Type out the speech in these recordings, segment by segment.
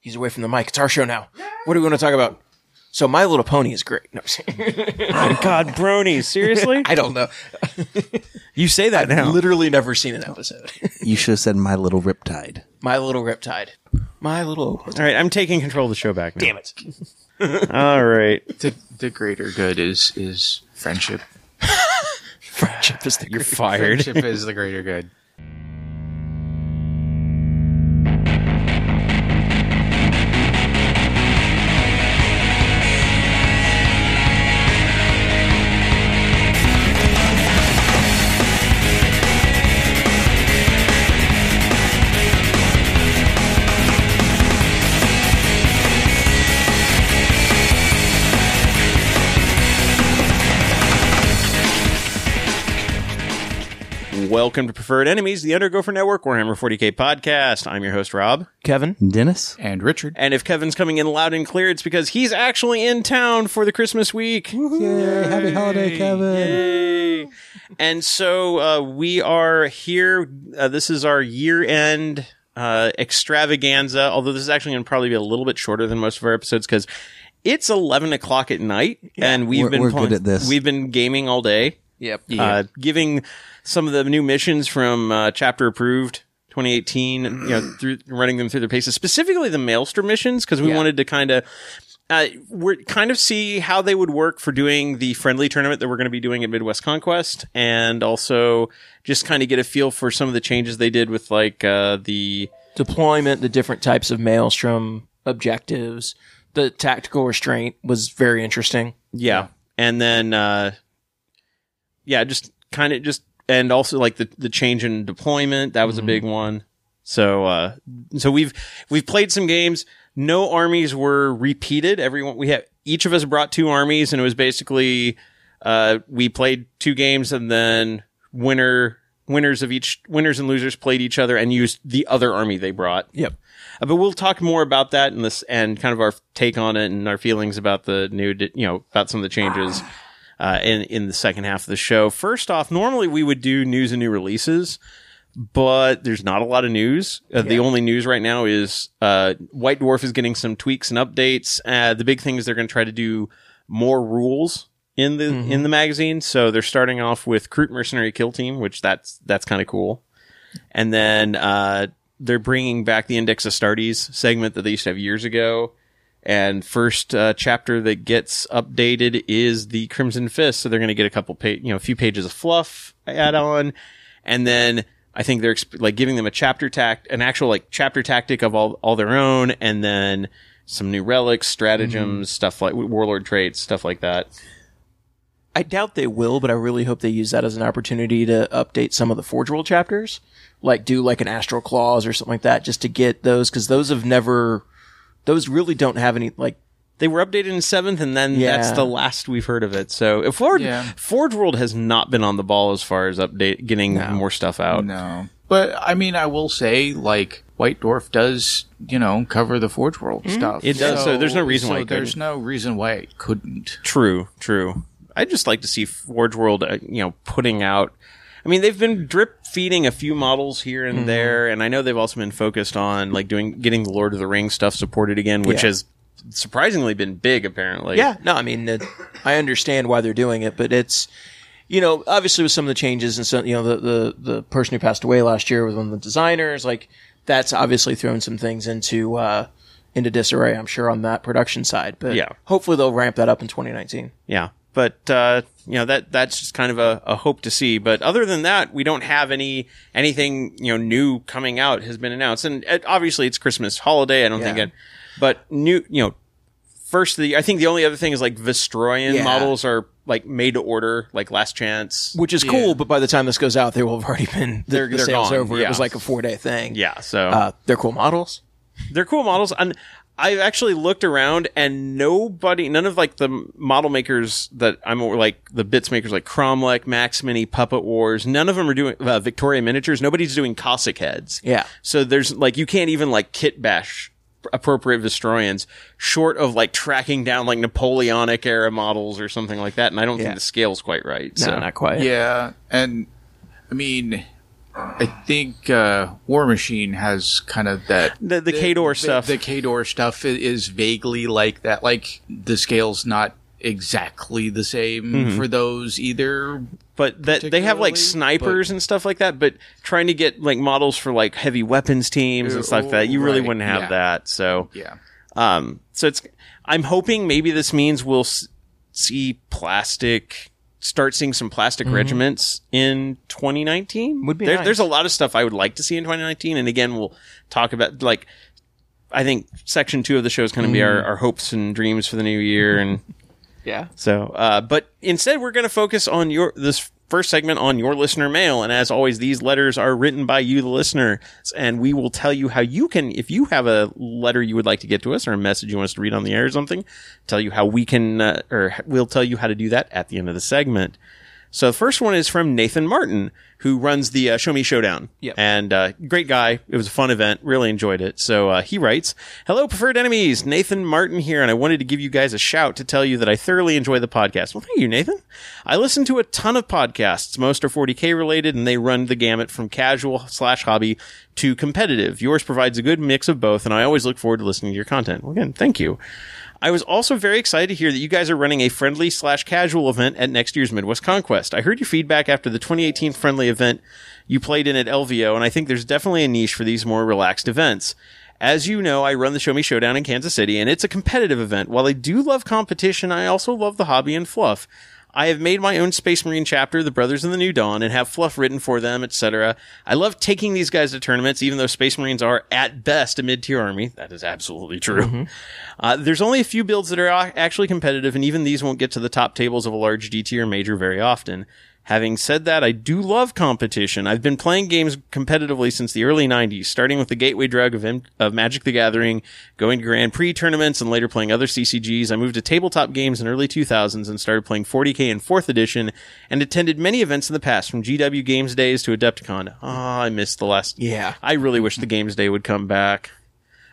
He's away from the mic. It's our show now. What do we want to talk about? So, My Little Pony is great. No, God, bronies! Seriously, I don't know. you say that now. Literally never seen an episode. You should have said My Little Riptide. My Little Riptide. My Little. All right, I'm taking control of the show back now. Damn it. All right. the the greater good is is friendship. Friendship is the You're fired. Friendship is the greater good. Welcome to Preferred Enemies, the Undergopher Network Warhammer 40k podcast. I'm your host Rob, Kevin. Dennis? And Richard. and if Kevin's coming in loud and clear, it's because he's actually in town for the Christmas week. Yay, happy holiday, Kevin. Yay. And so uh, we are here. Uh, this is our year-end uh, extravaganza. Although this is actually going to probably be a little bit shorter than most of our episodes because it's eleven o'clock at night, and we've We're- been we're good at this. We've been gaming all day, Yep. uh, giving some of the new missions from uh, chapter approved. 2018, you know, through running them through their paces, specifically the Maelstrom missions, because we Yeah. wanted to kind of uh, we're kind of see how they would work for doing the friendly tournament that we're going to be doing at Midwest Conquest, and also just kind of get a feel for some of the changes they did with like uh, the Deployment, the different types of Maelstrom objectives, the tactical restraint was very interesting. yeah, and then uh, yeah, just kind of just and also like the the change in deployment that was a big one. So uh, so we've we've played some games. No armies were repeated. Everyone we have each of us brought two armies, and it was basically uh, we played two games, and then winner winners of each winners and losers played each other and used the other army they brought. Yep. Uh, but we'll talk more about that in this and kind of our take on it and our feelings about the new, you know, about some of the changes uh, in in the second half of the show. First off, normally we would do news and new releases, but there's not a lot of news. Uh, The only news right now is uh, White Dwarf is getting some tweaks and updates. Uh, the big thing is they're going to try to do more rules in the in the magazine. So they're starting off with Kroot Mercenary Kill Team, which that's that's kind of cool. And then uh, they're bringing back the Index Astartes segment that they used to have years ago. And first uh, chapter that gets updated is the Crimson Fist. So they're going to get a couple, pa- you know, a few pages of fluff add on, and then I think they're exp- like giving them a chapter tact, an actual like chapter tactic of all all their own, and then some new relics, stratagems, stuff like warlord traits, stuff like that. I doubt they will, but I really hope they use that as an opportunity to update some of the Forge World chapters, like do like an Astral Claws or something like that, just to get those because those have never, those really don't have any like. They were updated in seventh, and then Yeah. that's the last we've heard of it. So if Forge Yeah. Forge World has not been on the ball as far as update getting more stuff out. No. But I mean I will say like White Dwarf does, you know, cover the Forge World stuff. It does, so there's no reason why so it there's couldn't. no reason why it couldn't. True, true. I'd just like to see Forge World, uh, you know, putting out. I mean, they've been drip feeding a few models here and there, and I know they've also been focused on like doing getting the Lord of the Rings stuff supported again, which Yeah. has surprisingly been big. Apparently, Yeah, no, I mean, it, I understand why they're doing it, but it's, you know, obviously with some of the changes and some, you know, the the the person who passed away last year was one of the designers, like that's obviously thrown some things into uh into disarray. I'm sure on that production side, but Yeah. hopefully they'll ramp that up in 2019. yeah. But uh, you know that that's just kind of a, a hope to see. But other than that, we don't have any anything you know new coming out has been announced, and uh, obviously it's Christmas holiday. I don't think it, but new you know first the I think the only other thing is like Vostroyan Yeah. models are like made to order, like last chance. Which is cool, but by the time this goes out, they will have already been the, They're- the they're sales gone, over. It was like a four day thing. Yeah, so uh, they're cool models. they're cool models, and I've actually looked around, and nobody, none of like the model makers that I'm like the bits makers like Kromlech, Max Mini, Puppet Wars, none of them are doing uh, Victoria miniatures. Nobody's doing Cossack heads. Yeah. So there's like you can't even like kit bash appropriate Vostroyans short of like tracking down like Napoleonic era models or something like that. And I don't Yeah. think the scale's quite right. No, so not quite. Yeah, and I mean, I think uh, Warmachine has kind of that. The- the Khador stuff. The, Khador stuff is vaguely like that. Like the scale's not exactly the same Mm-hmm. for those either. but that they have like particularly, snipers and stuff like that. But trying to get like models for like heavy weapons teams and stuff like that, you really Right, wouldn't have yeah. that. So Yeah. Um, so it's, I'm hoping maybe this means we'll s- see plastic, start seeing some plastic regiments in 2019. Mm-hmm. Would be There- nice. There's a lot of stuff I would like to see in 2019. And again, we'll talk about like, I think section two of the show is going to be Mm. our, our hopes and dreams for the new year. And Yeah. so, uh, but instead we're going to focus on your, this first segment on your listener mail. And as always, these letters are written by you, the listener, and we will tell you how you can, if you have a letter you would like to get to us or a message you want us to read on the air or something, tell you how we can, uh, or we'll tell you how to do that at the end of the segment. So the first one is from Nathan Martin, who runs the uh, Show Me Showdown. Yep. And uh, great guy. It was a fun event. Really enjoyed it. So uh, he writes, "Hello, preferred enemies. Nathan Martin here, and I wanted to give you guys a shout to tell you that I thoroughly enjoy the podcast. Well, thank you, Nathan. I listen to a ton of podcasts. Most are 40k related, and they run the gamut from casual slash hobby to competitive. Yours provides a good mix of both, and I always look forward to listening to your content. Well, again, thank you." I was also very excited to hear that you guys are running a friendly slash casual event at next year's Midwest Conquest. I heard your feedback after the 2018 friendly event you played in at LVO, and I think there's definitely a niche for these more relaxed events. As you know, I run the Show Me Showdown in Kansas City, and it's a competitive event. While I do love competition, I also love the hobby and fluff. I have made my own Space Marine chapter, the Brothers in the New Dawn, and have fluff written for them, etc. I love taking these guys to tournaments, even though Space Marines are, at best, a mid-tier army. That is absolutely true. Uh, there's only a few builds that are actually competitive, and even these won't get to the top tables of a large D tier major very often. Having said that, I do love competition. I've been playing games competitively since the early 90s, starting with the gateway drug of, M- of Magic the Gathering, going to Grand Prix tournaments, and later playing other CCGs. I moved to tabletop games in early 2000s and started playing 40k in 4th edition, and attended many events in the past, from GW Games Days to Adepticon. Ah, I missed the last. Yeah. I really wish the Games Day would come back.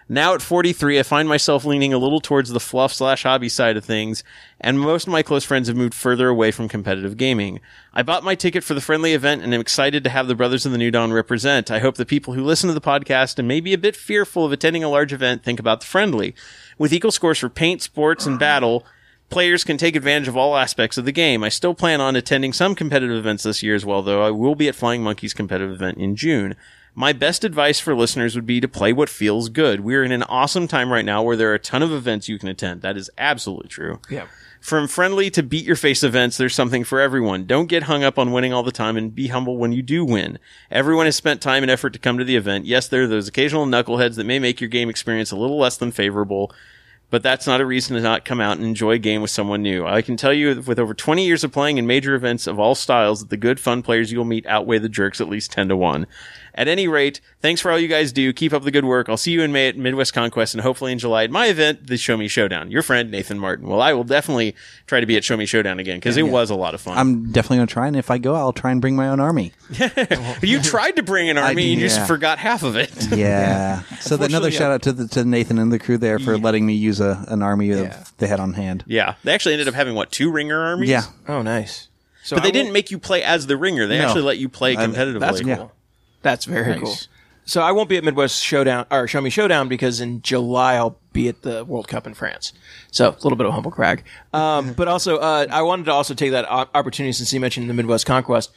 Now at 43, I find myself leaning a little towards the fluff slash hobby side of things, and most of my close friends have moved further away from competitive gaming. I bought my ticket for the friendly event and am excited to have the Brothers of the New Dawn represent. I hope the people who listen to the podcast and may be a bit fearful of attending a large event think about the friendly. With equal scores for paint, sports, and battle, players can take advantage of all aspects of the game. I still plan on attending some competitive events this year as well, though I will be at Flying Monkeys competitive event in June. My best advice for listeners would be to play what feels good. We're in an awesome time right now where there are a ton of events you can attend. That is absolutely true. Yeah. From friendly to beat your face events, there's something for everyone. Don't get hung up on winning all the time and be humble when you do win. Everyone has spent time and effort to come to the event. Yes, there are those occasional knuckleheads that may make your game experience a little less than favorable, but that's not a reason to not come out and enjoy a game with someone new. I can tell you with over 20 years of playing in major events of all styles that the good fun players you'll meet outweigh the jerks at least 10 to 1. At any rate, thanks for all you guys do. Keep up the good work. I'll see you in May at Midwest Conquest and hopefully in July at my event, the Show Me Showdown. Your friend, Nathan Martin. Well, I will definitely try to be at Show Me Showdown again because it was a lot of fun. I'm definitely going to try, and if I go, I'll try and bring my own army. you tried to bring an army and you just forgot half of it. Yeah. so another Unfortunately, shout out to the, to Nathan and the crew there for letting me use a, an army of they had on hand. yeah. They actually ended up having, what, two ringer armies? Yeah. Oh, nice. So But they I didn't make you play as the ringer. They No. actually let you play I- competitively. That's cool. Yeah. That's very Nice. cool. So I won't be at Midwest Showdown or Show Me Showdown because in July I'll be at the World Cup in France. So a little bit of humble brag. Um, but also, uh, I wanted to also take that opportunity since you mentioned the Midwest Conquest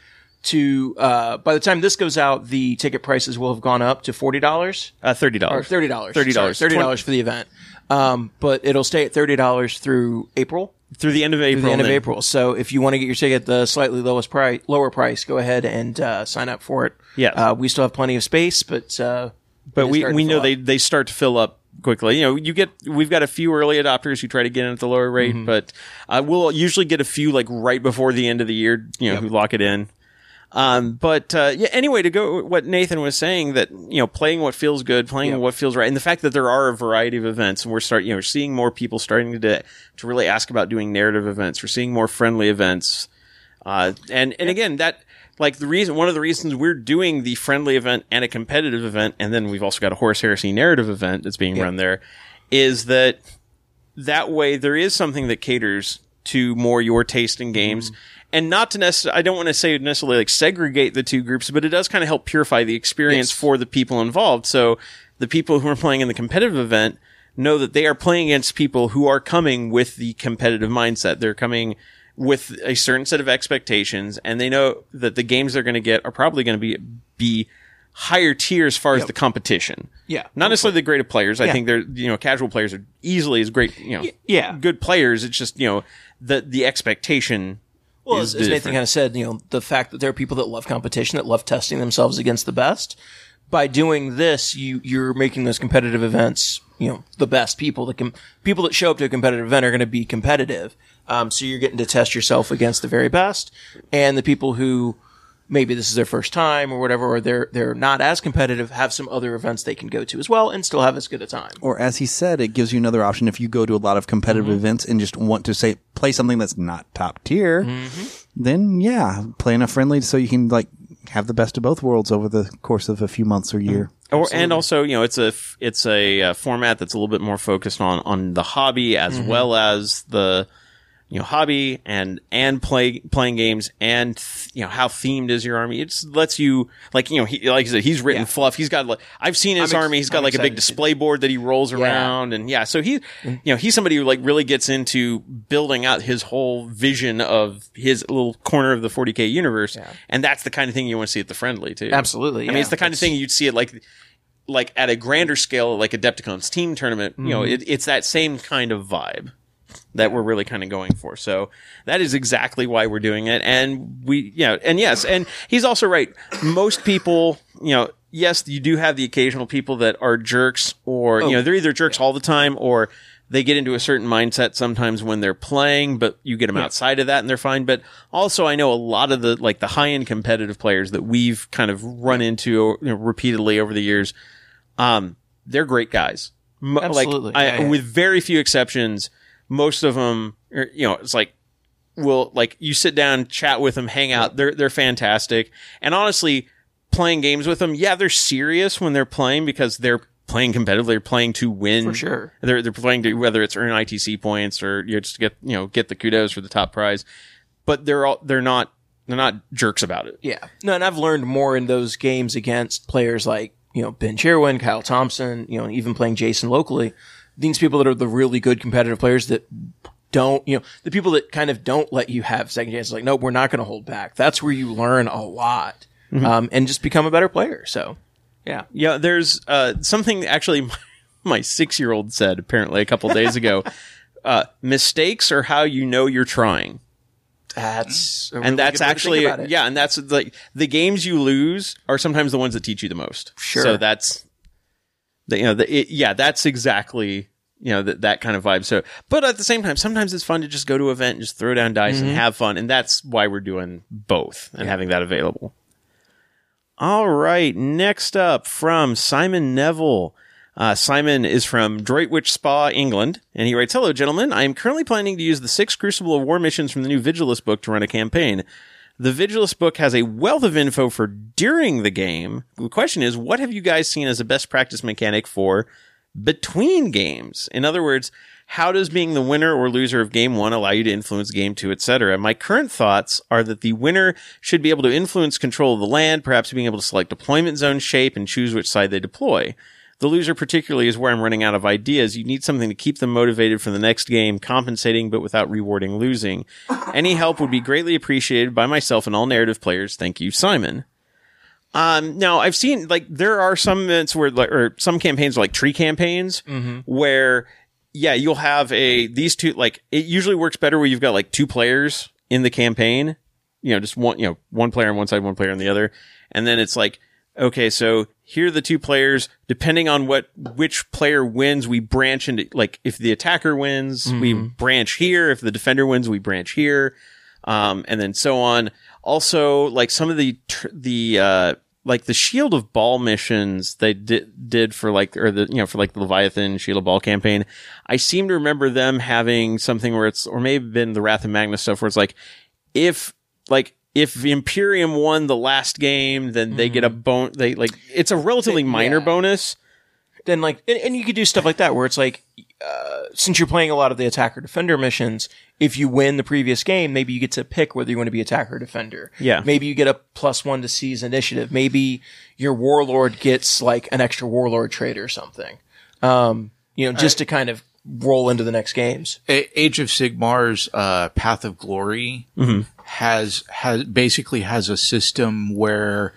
to, uh, by the time this goes out, the ticket prices will have gone up to $40 Uh, $30. $30. $30. $30 for the event. Um, but it'll stay at $30 through April. Through the end of April. Through the end of then- April. So if you want to get your ticket at the slightly lowest price, lower price, go ahead and uh, sign up for it. Yes. Uh, we still have plenty of space, but uh, but we we know fill they they start to fill up quickly. You know, you get we've got a few early adopters who try to get in at the lower rate, Mm-hmm. but uh, we'll usually get a few like right before the end of the year. You know, Yep. who lock it in. Um, but uh, yeah. Anyway, to go what Nathan was saying that you know playing what feels good, playing Yep. what feels right, and the fact that there are a variety of events, and we're start you know we're seeing more people starting to to really ask about doing narrative events. We're seeing more friendly events. Uh, and, and again, that, like the reason, one of the reasons we're doing the friendly event and a competitive event, and then we've also got a Horus Heresy narrative event that's being run there, is that that way there is something that caters to more your taste in games. And not to necessarily, I don't want to say necessarily like segregate the two groups, but it does kind of help purify the experience Yes. for the people involved. So the people who are playing in the competitive event know that they are playing against people who are coming with the competitive mindset. They're coming with a certain set of expectations and they know that the games they're going to get are probably going to be, be higher tier as far as the competition. Yeah. Not necessarily the greater players. I Yeah. think they're, you know, casual players are easily as great, you know, yeah. good players. It's just, you know, the, the expectation Well, as, as Nathan kind of said, you know, the fact that there are people that love competition, that love testing themselves against the best. By doing this, you you're making those competitive events, you know, the best people. The com- people that show up to a competitive event are going to be competitive. Um, so you're getting to test yourself against the very best, and the people who maybe this is their first time or whatever, or they're they're not as competitive, have some other events they can go to as well, and still have as good a time. Or as he said, it gives you another option if you go to a lot of competitive Mm-hmm. events and just want to say play something that's not top tier. Mm-hmm. Then yeah, play in a friendly so you can like have the best of both worlds over the course of a few months or year. Or, and also, you know, it's a f- it's a uh, format that's a little bit more focused on on the hobby as Mm-hmm. well as the you know hobby and and play playing games and th- you know how themed is your army. It lets you like you know he, like I said he's written Yeah. fluff. He's got like I've seen his ex- army. He's got I'm like a big display board that he rolls around and yeah. So he you know he's somebody who like really gets into building out his whole vision of his little corner of the 40k universe. And that's the kind of thing you want to see at the friendly too. Absolutely, I mean, it's the kind of thing you'd see it like like at a grander scale, like a Adepticon's team tournament, you Mm-hmm. know, it, it's that same kind of vibe that we're really kind of going for. So that is exactly why we're doing it. And we, you know, and yes, and he's also right. Most people, you know, yes, you do have the occasional people that are jerks or, you know, they're either jerks all the time or they get into a certain mindset sometimes when they're playing, but you get them outside of that and they're fine. But also I know a lot of the, like the high end competitive players that we've kind of run into you know, repeatedly over the years. Um, they're great guys. Absolutely. Like, I, Yeah, yeah. with very few exceptions, most of them, are, you know, it's like, will like you sit down, chat with them, hang out. They're they're fantastic. And honestly, playing games with them, yeah, they're serious when they're playing because they're playing competitively. They're playing to win. For sure. They're they're playing to whether it's earn ITC points or you know, just to get you know get the kudos for the top prize. But they're all they're not they're not jerks about it. Yeah. No, and I've learned more in those games against players like, you know, Ben Sherwin, Kyle Thompson, you know, even playing Jason locally. These people that are the really good competitive players that don't, you know, the people that kind of don't let you have second chances, like, nope, we're not going to hold back. That's where you learn a lot, um, and just become a better player. So, yeah. Yeah, there's uh, something actually my, my six year old said apparently a couple days ago. Uh, mistakes are how you know you're trying. That's, really and that's good way to think actually yeah and that's like the games you lose are sometimes the ones that teach you the most Sure. so that's the, you know the, it, yeah that's exactly you know that that kind of vibe. So but at the same time sometimes it's fun to just go to an event and just throw down dice Mm-hmm. and have fun. And that's why we're doing both and having that available. All right. Next up from simon neville. Uh, Simon is from Droitwich Spa, England, and he writes, Hello, gentlemen. I am currently planning to use the six Crucible of War missions from the new Vigilus book to run a campaign. The Vigilus book has a wealth of info for during the game. The question is, what have you guys seen as a best practice mechanic for between games? In other words, how does being the winner or loser of game one allow you to influence game two, etc.? My current thoughts are that the winner should be able to influence control of the land, perhaps being able to select deployment zone shape and choose which side they deploy. The loser particularly is where I'm running out of ideas. You need something to keep them motivated for the next game, compensating but without rewarding losing. Any help would be greatly appreciated by myself and all narrative players. Thank you, Simon. Um, now I've seen like there are some events where like or some campaigns are like tree campaigns where yeah, you'll have a these two like it usually works better where you've got like two players in the campaign. You know, just one you know, one player on one side, one player on the other. And then it's like, okay, so here are the two players. Depending on what which player wins, we branch into like if the attacker wins, we branch here. If the defender wins, we branch here. Um, and then so on. Also, like some of the the uh like the Shield of Baal missions they did did for like or the you know for like the Leviathan Shield of Baal campaign. I seem to remember them having something where it's or maybe been the Wrath of Magnus stuff where it's like if like if Imperium won the last game, then they get a bon. They like it's a relatively minor yeah. bonus. then like and, and you could do stuff like that where it's like uh, since you're playing a lot of the attacker defender missions, if you win the previous game, maybe you get to pick whether you want to be attacker or defender. Yeah. Maybe you get a plus one to seize initiative. Maybe your warlord gets like an extra warlord trait or something. Um, you know, just to kind of roll into the next games. Age of Sigmar's uh, Path of Glory has has basically has a system where,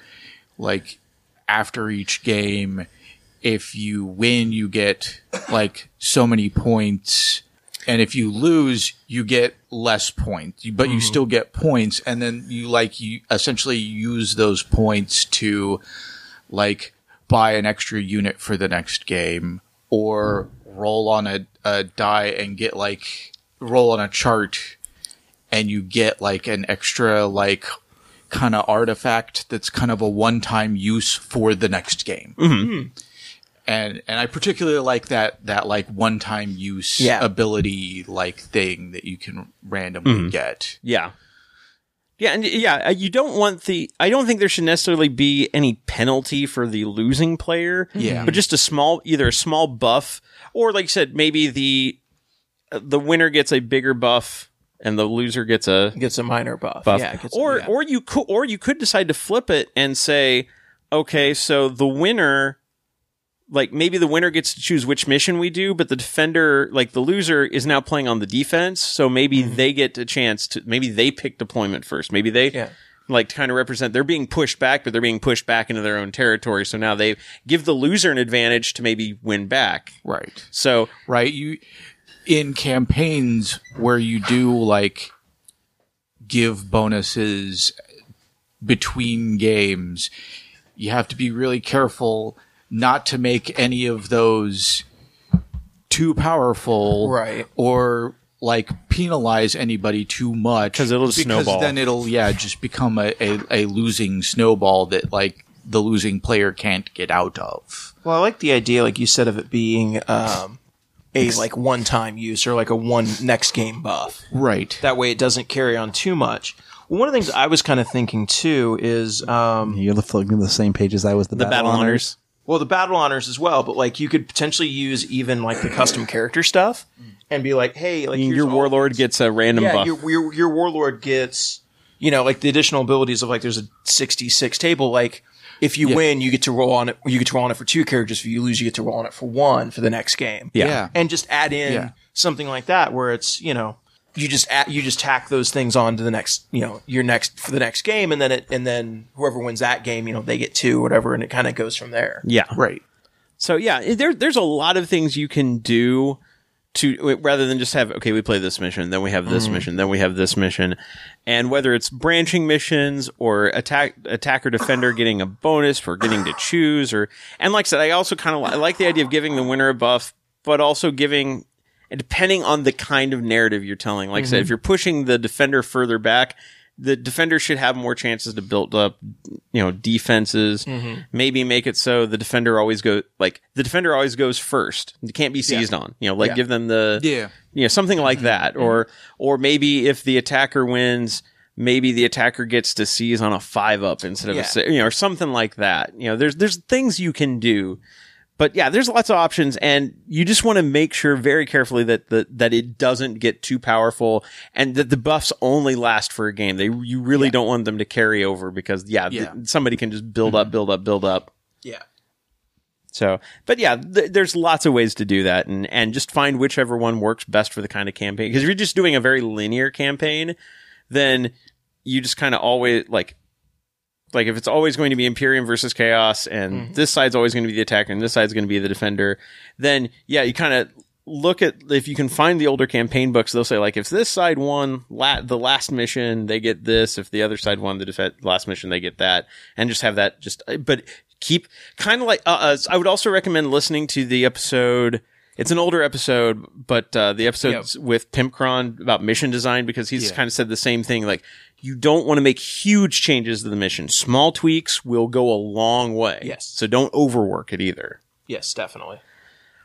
like, after each game, if you win, you get like so many points, and if you lose, you get less points. But you mm-hmm. still get points, and then you like you essentially use those points to like buy an extra unit for the next game or roll on a, a die and get like roll on a chart and you get like an extra like kind of artifact that's kind of a one-time use for the next game. And and I particularly like that that like one-time use Yeah. ability like thing that you can randomly get. Yeah. Yeah, and yeah, uh, you don't want the. I don't think there should necessarily be any penalty for the losing player. Yeah. but just a small, either a small buff, or like you said, maybe the uh, the winner gets a bigger buff and the loser gets a Gets a minor buff. buff. Yeah. Gets or yeah. or you could or you could decide to flip it and say, okay, so the winner like maybe the winner gets to choose which mission we do, but the defender, like the loser, is now playing on the defense. So maybe Mm-hmm. they get a chance to maybe they pick deployment first. Maybe they Yeah. like to kind of represent they're being pushed back, but they're being pushed back into their own territory. So now they give the loser an advantage to maybe win back. Right. So right? You in campaigns where you do like give bonuses between games, you have to be really careful not to make any of those too powerful, Right. Or like penalize anybody too much because it'll because snowball. Then it'll yeah just become a, a, a losing snowball that like the losing player can't get out of. Well, I like the idea, like you said, of it being um, a like one time use or like a one next game buff. Right. That way, it doesn't carry on too much. Well, one of the things I was kind of thinking too is, um, You're looking at the same page as I was. The, the battle honors. well, the battle honors as well, but like you could potentially use even like the custom character stuff and be like, hey, like here's Your warlord gets a random yeah, buff. your, your your warlord gets, you know, like the additional abilities of like there's a 66 table. Like if you win, you get to roll on it. You get to roll on it for two characters. If you lose, you get to roll on it for one for the next game. Yeah. Yeah. and just add in Yeah. something like that where it's you know you just add, you just tack those things on to the next you know your next for the next game and then it and then whoever wins that game you know they get two or whatever and it kind of goes from there. yeah. Right. So yeah, there there's a lot of things you can do to rather than just have okay, we play this mission, then we have this mm. mission, then we have this mission, and whether it's branching missions or attack attacker defender getting a bonus for getting to choose, or and like I said, I also kind of li- like the idea of giving the winner a buff, but also giving depending on the kind of narrative you're telling. Like I said, if mm-hmm. you're pushing the defender further back, the defender should have more chances to build up, you know, defenses. Mm-hmm. Maybe make it so the defender always go like the defender always goes first. It can't be seized on. You know, like Yeah. give them the Yeah. you know something like mm-hmm. that, or mm-hmm. or maybe if the attacker wins. Maybe the attacker gets to seize on a five up instead of Yeah. a six, you know, or something like that. You know, there's there's things you can do but yeah, there's lots of options, and you just want to make sure very carefully that the that it doesn't get too powerful, and that the buffs only last for a game. They you really don't want them to carry over because yeah, th- somebody can just build up, mm-hmm. build up, build up. Yeah. So, but yeah, th- there's lots of ways to do that, and and just find whichever one works best for the kind of campaign. Because if you're just doing a very linear campaign, then you just kind of always like like if it's always going to be Imperium versus Chaos, and this side's always going to be the attacker, and this side's going to be the defender, then yeah, you kind of look at if you can find the older campaign books. They'll say like if this side won la- the last mission, they get this. If the other side won the def- last mission, they get that, and just have that. Just but keep kind of like uh, uh, I would also recommend listening to the episode. It's an older episode, but uh, the episodes with Pimpcron about mission design because he's Yeah. kind of said the same thing. Like you don't want to make huge changes to the mission. Small tweaks will go a long way. Yes. So don't overwork it either. Yes, definitely.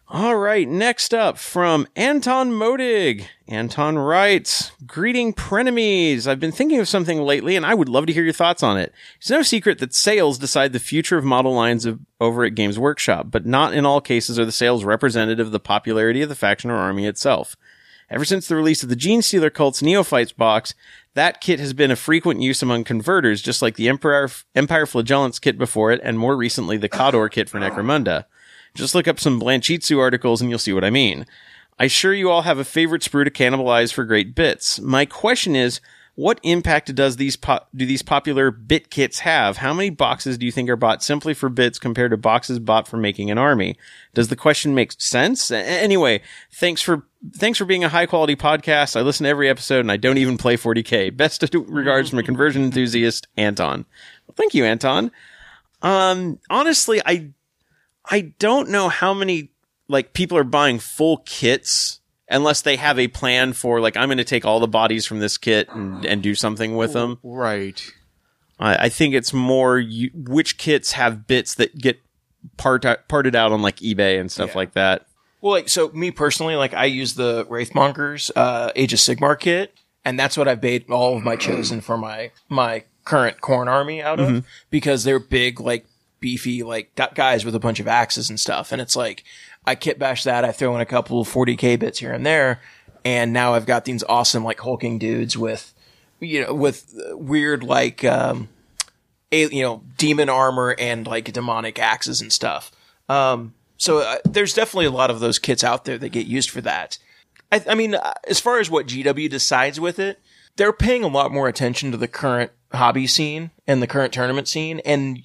All right, next up from Anton Modig. Anton writes, Greeting Prenemies. I've been thinking of something lately and I would love to hear your thoughts on it. It's no secret that sales decide the future of model lines of, over at Games Workshop, but not in all cases are the sales representative of the popularity of the faction or army itself. Ever since the release of the Gene Stealer Cult's Neophytes box, that kit has been a frequent use among converters, just like the Empire, Empire Flagellants kit before it, and more recently the Cawdor kit for Necromunda. Just look up some Blanchitsu articles and you'll see what I mean. I sure you all have a favorite sprue to cannibalize for great bits. My question is, what impact does these po- do these popular bit kits have? How many boxes do you think are bought simply for bits compared to boxes bought for making an army? Does the question make sense? Anyway, thanks for thanks for being a high quality podcast. I listen to every episode and I don't even play 40k. Best regards from a conversion enthusiast, Anton. Well, thank you, Anton. Um, honestly, I I don't know how many like people are buying full kits unless they have a plan for like I'm going to take all the bodies from this kit and, and do something with them. Right. I, I think it's more you, which kits have bits that get part parted out on like eBay and stuff Yeah. like that. Well, like so, me personally, like I use the Wrathmongers uh, Age of Sigmar kit, and that's what I've made all of my chosen for my my current Khorne army out of because they're big, like beefy, like guys with a bunch of axes and stuff, and it's like I kit bash that, I throw in a couple of 40k bits here and there, and now I've got these awesome like hulking dudes with, you know, with weird like. um a, you know, demon armor and like demonic axes and stuff. Um, so uh, there's definitely a lot of those kits out there that get used for that. I, I mean, uh, as far as what GW decides with it, they're paying a lot more attention to the current hobby scene and the current tournament scene, and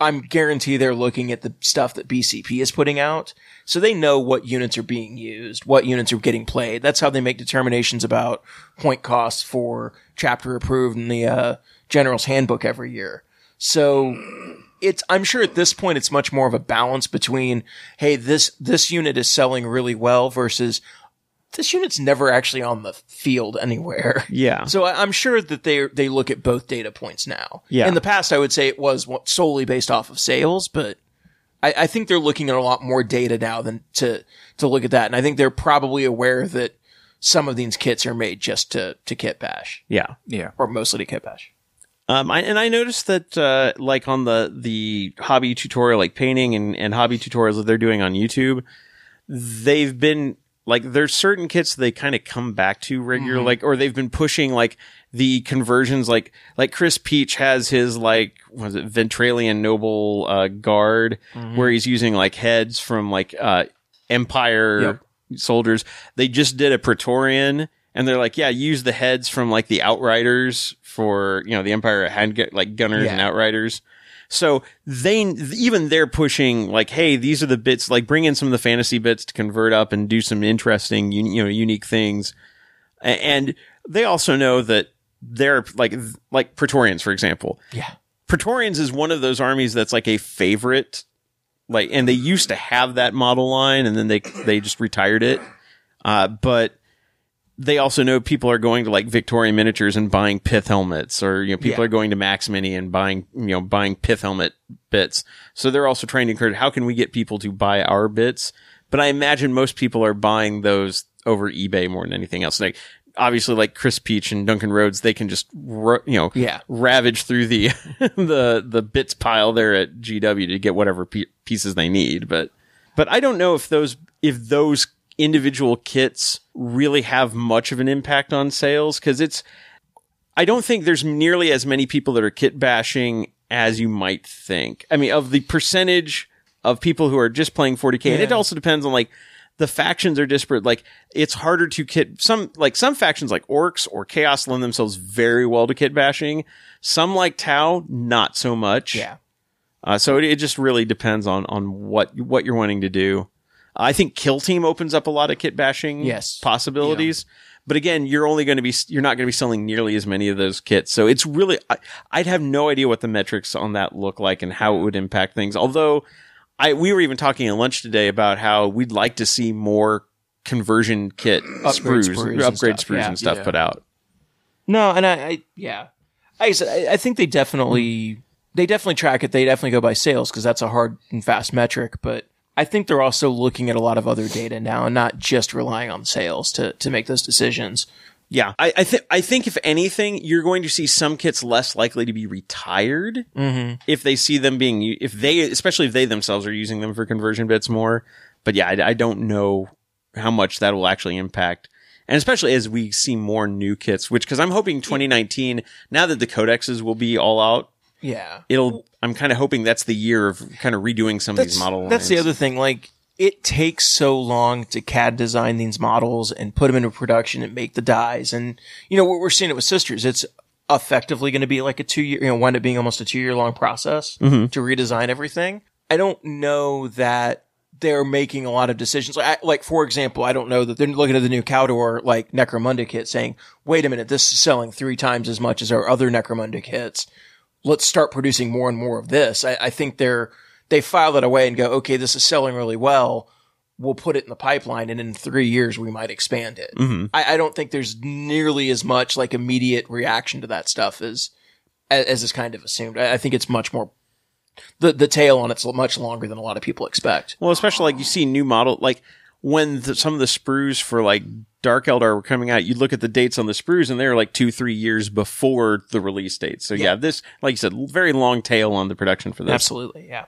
I'm guarantee they're looking at the stuff that BCP is putting out, so they know what units are being used, what units are getting played. That's how they make determinations about point costs for chapter approved in the uh, General's Handbook every year. So it's I'm sure at this point it's much more of a balance between hey this this unit is selling really well versus this unit's never actually on the field anywhere. Yeah. So I- I'm sure that they they look at both data points now. Yeah. In the past, I would say it was wa- solely based off of sales, but I, I think they're looking at a lot more data now than to to look at that, and I think they're probably aware that some of these kits are made just to to kit bash Yeah. Yeah. or mostly to kit bash. Um, I, and I noticed that, uh, like on the, the hobby tutorial, like painting and, and hobby tutorials that they're doing on YouTube, they've been, like, there's certain kits they kind of come back to regular, like, or they've been pushing, like, the conversions, like, like Chris Peach has his, like, was it Ventralian Noble, uh, guard, where he's using, like, heads from, like, uh, Empire Yep. soldiers. They just did a Praetorian, and they're like, yeah, use the heads from like the Outriders for you know the Empire hand gu- like gunners Yeah. and Outriders. So they even they're pushing like, hey, these are the bits. Like, bring in some of the fantasy bits to convert up and do some interesting, you know, unique things. And they also know that they're like like Praetorians, for example. Yeah. Praetorians is one of those armies that's like a favorite, like, and they used to have that model line, and then they they just retired it. Uh, but they also know people are going to like Victorian miniatures and buying pith helmets, or you know, people Yeah. are going to Max Mini and buying you know buying pith helmet bits. So they're also trying to encourage how can we get people to buy our bits? But I imagine most people are buying those over eBay more than anything else. Like obviously, like Chris Peach and Duncan Rhodes, they can just you know Yeah. ravage through the the the bits pile there at GW to get whatever pieces they need. But but I don't know if those if those individual kits really have much of an impact on sales because it's I don't think there's nearly as many people that are kit bashing as you might think. I mean, of the percentage of people who are just playing 40k, and it also depends on like the factions are disparate. Like it's harder to kit some like some factions like orcs or chaos lend themselves very well to kit bashing. Some like Tau, not so much. Yeah. Uh, so it, it just really depends on on what what you're wanting to do. I think Kill Team opens up a lot of kit bashing Yes. possibilities. But again, you're only going to be you're not going to be selling nearly as many of those kits. So it's really I, I'd have no idea what the metrics on that look like and how it would impact things. Although I we were even talking at lunch today about how we'd like to see more conversion kit Upgrade sprues, sprues and upgrade stuff. sprues Yeah. and stuff Yeah. put out. No, and I, I yeah, I, said, I I think they definitely they definitely track it. They definitely go by sales because that's a hard and fast metric. But I think they're also looking at a lot of other data now and not just relying on sales to, to make those decisions. Yeah, I, I think I think if anything, you're going to see some kits less likely to be retired mm-hmm. if they see them being if they especially if they themselves are using them for conversion bits more. But yeah, I, I don't know how much that will actually impact, and especially as we see more new kits. Which because I'm hoping 2019 now that the codexes will be all out, Yeah. it'll. I'm kind of hoping that's the year of kind of redoing some of these model. That's the other thing. Like, it takes so long to CAD design these models and put them into production and make the dies. And, you know, we're, we're seeing it with Sisters. It's effectively going to be like a two year, you know, wind up being almost a two year long process mm-hmm. to redesign everything. I don't know that they're making a lot of decisions. Like, I, like for example, I don't know that they're looking at the new Cawdor, like Necromunda kit saying, wait a minute, this is selling three times as much as our other Necromunda kits let's start producing more and more of this. I, I think they're they file it away and go, okay, this is selling really well. We'll put it in the pipeline, and in three years we might expand it. Mm-hmm. I, I don't think there's nearly as much like immediate reaction to that stuff as as, as is kind of assumed. I, I think it's much more the the tail on it's much longer than a lot of people expect. Well, especially like you see new model like when the, some of the sprues for like Dark Eldar were coming out, you'd look at the dates on the sprues and they're like two, three years before the release date. So yeah, this, like you said, very long tail on the production for this. Absolutely, yeah.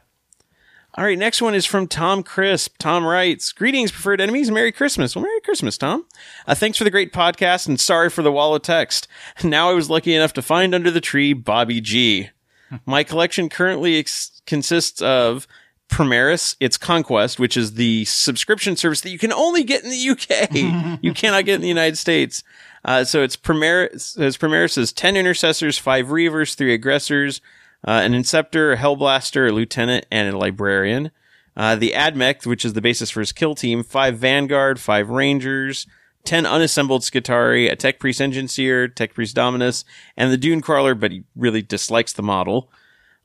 All right, next one is from Tom Crisp. Tom writes, "Greetings, preferred enemies. Merry Christmas." Well, Merry Christmas, Tom. Uh, thanks for the great podcast, and sorry for the wall of text. Now I was lucky enough to find under the tree Bobby G. My collection currently ex- consists of Primaris, its Conquest, which is the subscription service that you can only get in the UK. you cannot get in the United States. Uh, so it's Primaris, as Primaris is 10 intercessors, 5 reivers, 3 aggressors, uh, an inceptor, a hellblaster, a lieutenant, and a librarian. Uh, the Admech, which is the basis for his kill team, 5 vanguard, 5 rangers, 10 unassembled Skitarii, a tech priest Enginseer, tech priest dominus, and the dune crawler, but he really dislikes the model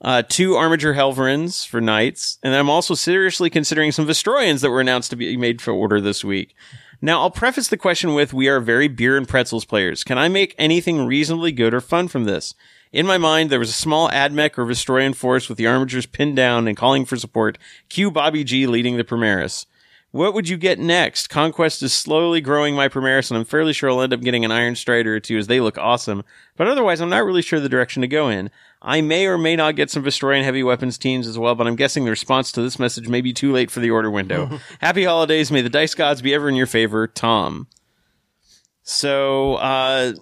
uh, two Armiger Helverins for knights, and I'm also seriously considering some Vostroyans that were announced to be made for order this week. Now, I'll preface the question with we are very beer and pretzels players. Can I make anything reasonably good or fun from this? In my mind, there was a small Admech or Vostroyan force with the Armigers pinned down and calling for support. Cue Bobby G leading the Primaris. What would you get next? Conquest is slowly growing my Primaris, and I'm fairly sure I'll end up getting an Iron Strider or two as they look awesome. But otherwise, I'm not really sure the direction to go in. I may or may not get some Vostroyan heavy weapons teams as well, but I'm guessing the response to this message may be too late for the order window. Happy holidays. May the dice gods be ever in your favor. Tom. So, uh,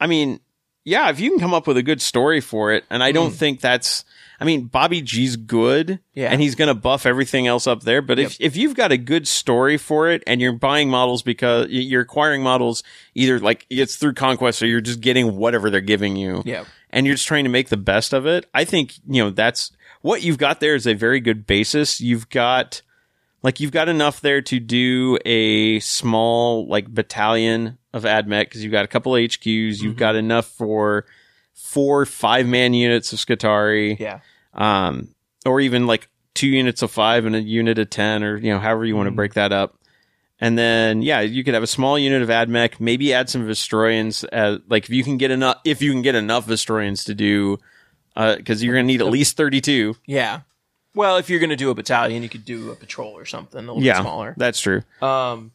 I mean, yeah, if you can come up with a good story for it, and I don't think that's, I mean, Bobby G's good, Yeah. and he's going to buff everything else up there. But if, if you've got a good story for it, and you're buying models because you're acquiring models either like it's through conquest or you're just getting whatever they're giving you, Yeah. And you're just trying to make the best of it, I think you know that's what you've got there is a very good basis. You've got like you've got enough there to do a small like battalion of admech because you've got a couple HQs. Mm-hmm. You've got enough for four five man units of Skitarii, Yeah. um, or even like two units of five and a unit of ten, or you know however you want to break that up. And then yeah, you could have a small unit of admech. Maybe add some Vostroyans. Uh, like if you can get enough, if you can get enough Vostroyans to do, because you're gonna need at least thirty two. Yeah. Well, if you're going to do a battalion, you could do a patrol or something a little Yeah, bit smaller. that's true. Um,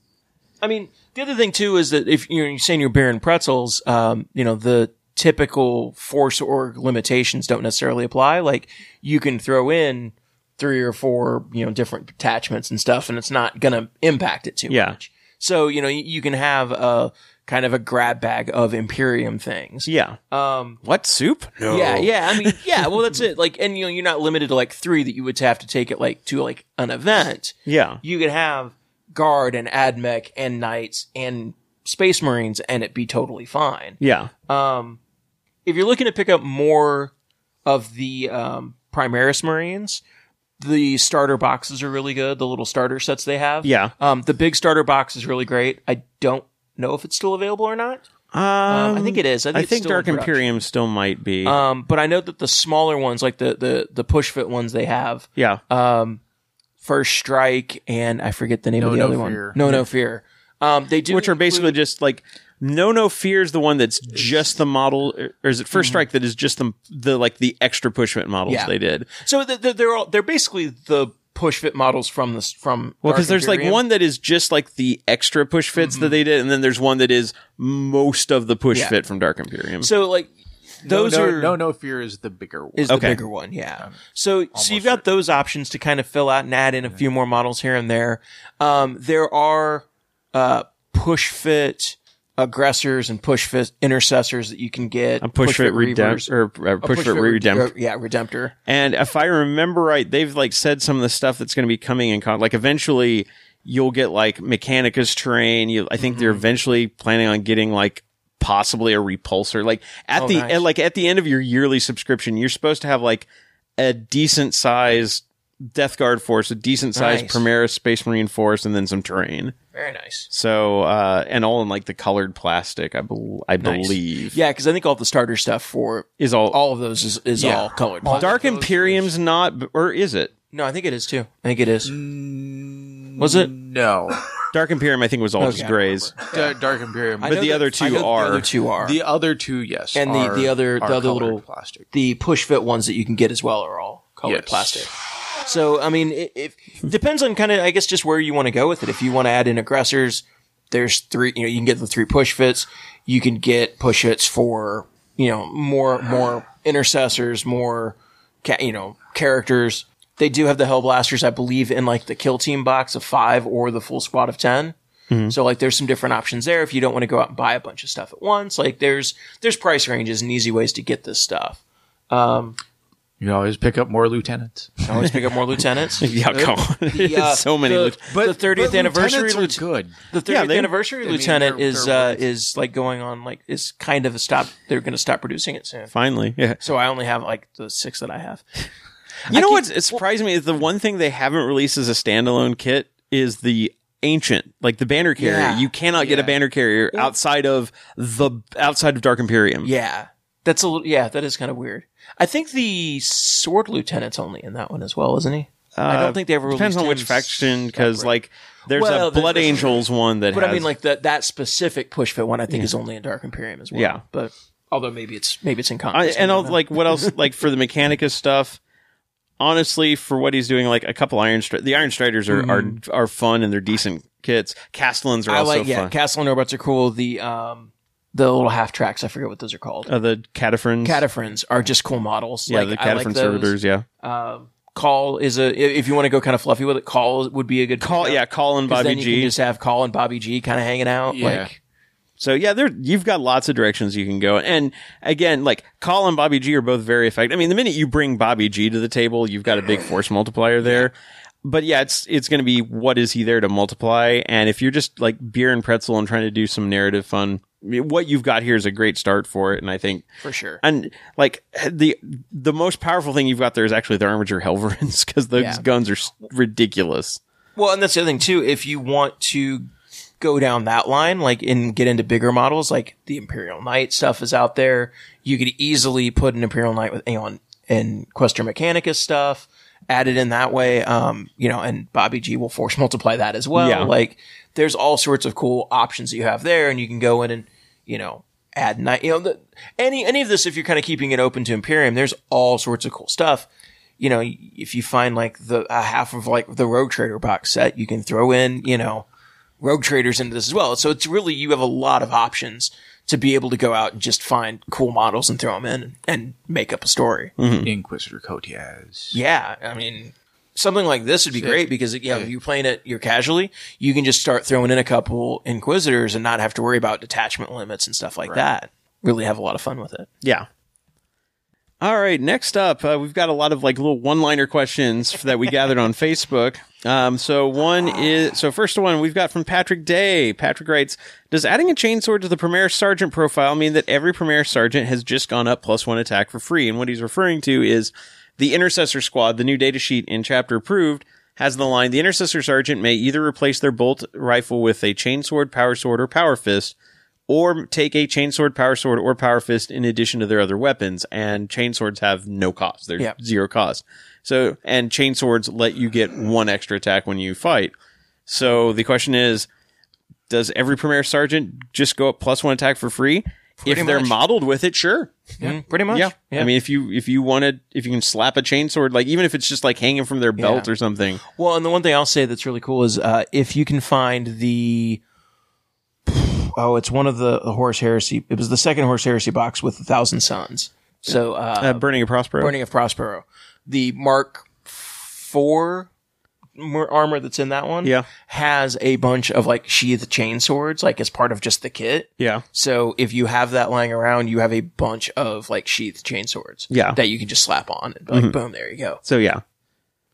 I mean, the other thing too is that if you're, you're saying you're bearing pretzels, um, you know, the typical force org limitations don't necessarily apply. Like you can throw in three or four, you know, different attachments and stuff, and it's not going to impact it too Yeah. much. So, you know, you, you can have a kind of a grab bag of Imperium things. Yeah. Um, What soup? No. yeah, yeah. I mean, yeah. Well, that's it. Like, and you know, you're not limited to like three that you would have to take it like to like an event. Yeah. You could have guard and admech and knights and space marines, and it be totally fine. Yeah. Um, if you're looking to pick up more of the um, Primaris Marines, the starter boxes are really good. The little starter sets they have. Yeah. Um, the big starter box is really great. I don't know if it's still available or not. Um, I think it is. I think, I think Dark. Imperium still might be. Um, but I know that the smaller ones, like the the the push fit ones, they have yeah. um, First Strike and I forget the name No, of the No other Fear. one. No, no fear. Um, they do Which are basically include- just like No No Fear is the one that's just the model, or is it First Strike that is just the the like the extra push fit models Yeah. they did? so th- th- they're all they're basically the push fit models from this from Well, Dark because there's like Imperium. one that is just like the extra push fits that they did, and then there's one that is most of the push Yeah. fit from Dark Imperium. So like those no, are no, no fear is the bigger one. is the Okay. bigger one, yeah. So so you've got those options to kind of fill out and add in a few more models here and there. Um, there are uh, push fit aggressors and push fit intercessors that you can get. a push, fit reivers. redemptor or, or A push, fit Red- redemptor. uh, yeah, redemptor. And if I remember right, they've like said some of the stuff that's going to be coming in con. Like eventually, you'll get like Mechanicus terrain. You, I think Mm-hmm. they're eventually planning on getting like possibly a repulsor. Like at Oh, the nice. at, like at the end of your yearly subscription, you're supposed to have like a decent sized Death Guard force, a decent sized Nice. Primaris Space Marine force, and then some terrain. Very nice. So uh, and all in like the colored plastic, I, bel I Nice. believe. Yeah, because I think all the starter stuff for Is all, all of those is, is Yeah. all colored. Dark Imperium's not, or is it? No, I think it is too. I think it is. Was it? No, Dark Imperium, I think, was all Okay. just grays. Da- Dark Imperium. But the that- other two are. The other two are. the other two, yes, And the- are- the other- the other little- plastic. the push fit ones that you can get as well are all colored Yes. plastic. So I mean, it, it depends on kind of I guess just where you want to go with it. If you want to add in aggressors, there's three. You know, you can get the three push fits. You can get push fits for you know more more intercessors, more ca- you know characters. They do have the Hellblasters, I believe, in like the kill team box of five or the full squad of 10 mm-hmm. So like there's some different options there if you don't want to go out and buy a bunch of stuff at once. Like there's there's price ranges and easy ways to get this stuff. Um, You always pick up more lieutenants. Always pick up more lieutenants. Yeah, come on. The, uh, so many. the- lit- the 30th anniversary lieutenants lieu- are good. The 30th Yeah, they- anniversary I mean, lieutenant they're- is they're uh, worth- is like going on like is kind of a stop. They're going to stop producing it soon. Finally, yeah. So I only have like the six that I have. You know what's it surprised me is the one thing they haven't released as a standalone kit is the ancient, like the banner carrier. Yeah. You cannot get a Yeah. banner carrier outside of the outside of Dark Imperium. Yeah, that's a little. Yeah, that is kind of weird. I think the sword lieutenant's only in that one as well, isn't he? I don't think they ever Uh, Depends on which faction, because like there's Well, a Blood Angels one that. But has, I mean, like that that specific push fit one, I think is only in Dark Imperium as well. Yeah. but although maybe it's maybe it's in I, and like what else? Like for the Mechanicus stuff. Honestly, for what he's doing, like a couple Iron Stri- the Iron Striders are, are are fun and they're decent kits. Kastelans are Mm-hmm. I also like yeah, fun. Kastelan robots are cool. The um the little half tracks, I forget what those are called. uh, the Kataphrons. Kataphrons are just cool models. yeah, Like, the I like servitors. Yeah, Cawl is a if you want to go kind of fluffy with it. Cawl would be a good call. Yeah, Cawl and Bobby G. just have Cawl and Bobby G kind of hanging out. Yeah. Like So yeah, there you've got lots of directions you can go. And again, like Cawl and Bobby G are both very effective. I mean, the minute you bring Bobby G to the table, you've got a big force multiplier there. But yeah, it's it's going to be what is he there to multiply? And if you're just like beer and pretzel and trying to do some narrative fun, what you've got here is a great start for it. And I think for sure. and like the the most powerful thing you've got there is actually the Armiger Helverins because those Yeah. guns are ridiculous. Well, and that's the other thing too. If you want to go down that line, like and get into bigger models, like the Imperial Knight stuff is out there. You could easily put an Imperial Knight with Aeon and Questor Mechanicus stuff, add it in that way. Um, you know, and Bobby G will force multiply that as well. Yeah. Like there's all sorts of cool options that you have there, and you can go in and you know add knight. You know, the, any any of this if you're kind of keeping it open to Imperium, there's all sorts of cool stuff you know, if you find like the a half of like the Rogue Trader box set, you can throw in, you know, Rogue Traders into this as well. So it's really, you have a lot of options to be able to go out and just find cool models and throw them in and make up a story. Mm-hmm. Inquisitor Coteaz. Yeah. I mean, something like this would be great because, yeah, if you're playing it, you're casually, you can just start throwing in a couple Inquisitors and not have to worry about detachment limits and stuff like that. Really have a lot of fun with it. Yeah. All right. Next up, uh, we've got a lot of like little one-liner questions that we gathered on Facebook. Um, so one is so first one we've got from Patrick Day. Patrick writes: Does adding a chainsword to the Primaris Sergeant profile mean that every Primaris Sergeant has just gone up plus one attack for free? And what he's referring to is the Intercessor Squad. The new data sheet in Chapter Approved has the line: The Intercessor Sergeant may either replace their bolt rifle with a chainsword, power sword, or power fist or take a chainsword, power sword, or power fist in addition to their other weapons. And chainswords have no cost; they're Yeah. zero cost. So, and chainswords let you get one extra attack when you fight. So the question is, does every Primaris sergeant just go up plus one attack for free? If they're much. modeled with it, sure. Mm, pretty much. Yeah. I mean, if you if you wanted, if you can slap a chainsword, like even if it's just like hanging from their belt Yeah. or something. Well, and the one thing I'll say that's really cool is uh, if you can find the oh, it's one of the Horus Heresy. It was the second Horus Heresy box with a thousand sons. So uh, Uh, Burning of Prospero. Burning of Prospero, the Mark Four armor that's in that one, Yeah. has a bunch of like sheathed chain swords, like as part of just the kit. Yeah. So if you have that lying around, you have a bunch of like sheathed chain swords, Yeah. Mm-hmm. that you can just slap on and be like, boom, there you go. So yeah.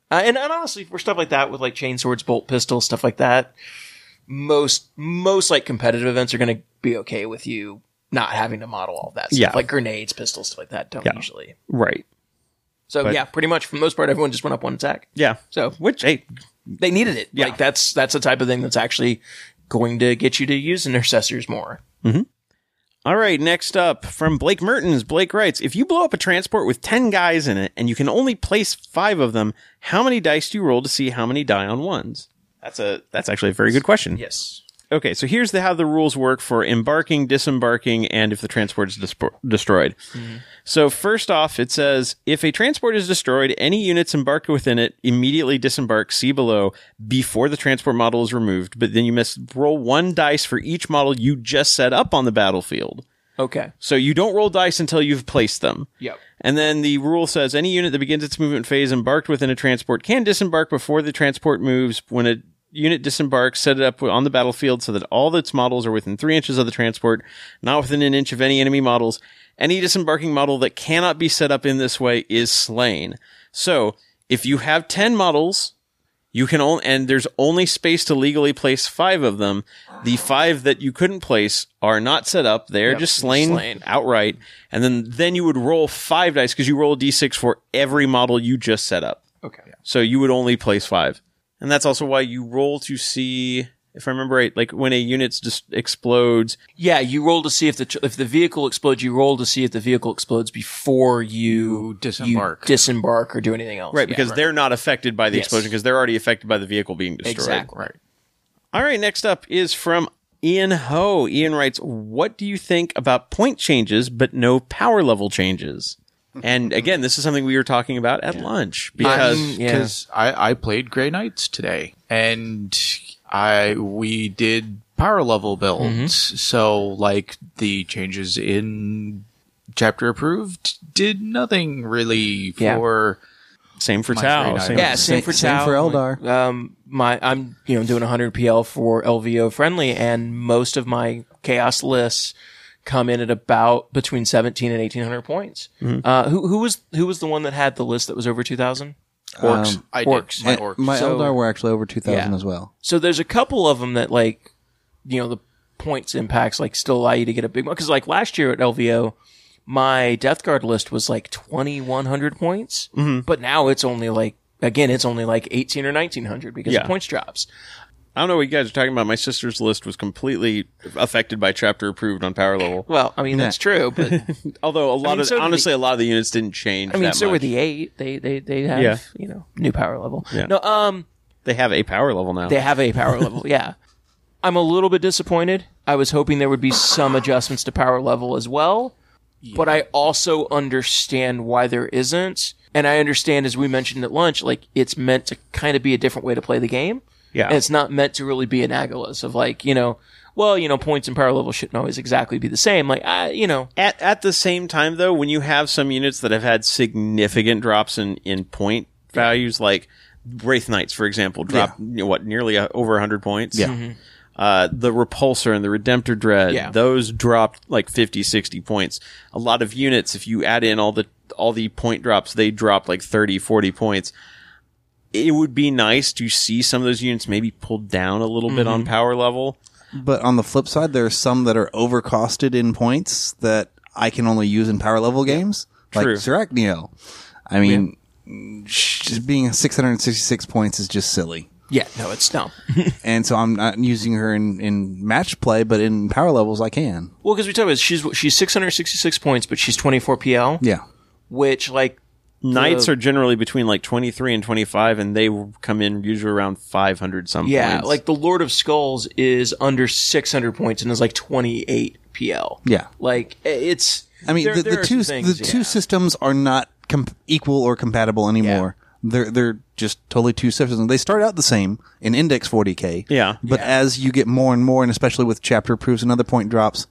Uh, and, and honestly, for stuff like that with like chain swords, bolt pistols, stuff like that, most most like competitive events are going to be okay with you not having to model all that stuff. Yeah. Like grenades, pistols, stuff like that don't Yeah. usually. Right. So But- yeah, pretty much for the most part, everyone just went up one attack. Yeah. So Which hey, they needed it. Yeah. Like that's that's the type of thing that's actually going to get you to use intercessors more. Mm-hmm. All right, next up from Blake Mertens. Blake writes, if you blow up a transport with 10 guys in it and you can only place five of them, how many dice do you roll to see how many die on ones? That's a, that's actually a very good question. Yes. Okay, so here's the, how the rules work for embarking, disembarking, and if the transport is dispo- destroyed. Mm-hmm. So first off, it says if a transport is destroyed, any units embarked within it immediately disembark. See below before the transport model is removed. But then you must roll one dice for each model you just set up on the battlefield. Okay. So you don't roll dice until you've placed them. Yep. And then the rule says any unit that begins its movement phase embarked within a transport can disembark before the transport moves. When a unit disembarks, set it up on the battlefield so that all its models are within three inches of the transport, not within an inch of any enemy models. Any disembarking model that cannot be set up in this way is slain. So if you have 10 models, you can only, and there's only space to legally place five of them. The five that you couldn't place are not set up. They're just slain, slain. outright. And then, then you would roll five dice because you roll a d6 for every model you just set up. Okay. So you would only place five. And that's also why you roll to see, if I remember right, like when a unit just explodes. Yeah, you roll to see if the tr- if the vehicle explodes. You roll to see if the vehicle explodes before you, You disembark. disembark, or do anything else. Right, Yeah, because they're not affected by the Yes. explosion because they're already affected by the vehicle being destroyed. exactly Right. All right, next up is from Ian Ho. Ian writes, What do you think about point changes but no power level changes? And again, this is something we were talking about at lunch because I'm- yeah. because I, I played Grey Knights today, and I we did power level builds. Mm-hmm. So like the changes in chapter approved did nothing really Yeah. for. same for My Tau. Same Yeah, for- same, Same- for same Tau. for Eldar. Um, my I'm you know doing 100 PL for LVO friendly, and most of my chaos lists come in at about between 17 and 1800 points. Mm-hmm. Uh, who who was who was the one that had the list that was over 2000? Orcs. Um, I orcs. did my And orcs. My So- Eldar were actually over 2,000 Yeah. as well. So there's a couple of them that like, you know, the points impacts like still allow you to get a big one. Cause like last year at LVO, my Death Guard list was like 2100 points, Mm-hmm. but now it's only like, again, it's only like 18 or 1900 because Yeah. of points drops. I don't know what you guys are talking about. My sister's list was completely affected by chapter approved on power level. Well, I mean, that's true, but Although a lot mean, of so did honestly, the- a lot of the units didn't change. I mean, that so were the eight. They, they, they have, Yeah. you know, new power level. Yeah. No, um, They have a power level now. They have a power level, yeah. I'm a little bit disappointed. I was hoping there would be some adjustments to power level as well, but I also understand why there isn't. And I understand, as we mentioned at lunch, like it's meant to kind of be a different way to play the game. Yeah. And it's not meant to really be an Agilus of like, you know, well, you know, points and power level shouldn't always exactly be the same. Like, I, you know, At at the same time, though, when you have some units that have had significant drops in in point values, like Wraith Knights, for example, drop you know, what nearly uh, over hundred points. Yeah. Uh, the Repulsor and the Redemptor Dread, Yeah. those dropped like 50, 60 points. A lot of units, if you add in all the all the point drops, they drop like 30, 40 points. It would be nice to see some of those units maybe pulled down a little bit Mm-hmm. on power level. But on the flip side, there are some that are overcosted in points that I can only use in power level games, like True. Zarakynel. I mean, sh- just being 666 points is just silly. yeah, no, it's dumb. And so I'm not using her in, in match play, but in power levels I can. well, because we talked about she's she's 666 points, but she's 24 PL. Yeah. which like Knights are generally between like 23 and 25, and they come in usually around 500 some Yeah, points. like the Lord of Skulls is under 600 points and is like 28 PL. Yeah. Like it's. I mean, there- the, there the two things, the two systems are not com- equal or compatible anymore. They're they're just totally two systems. They start out the same in Index 40k. Yeah. but as you get more and more, and especially with chapter proofs and other point drops,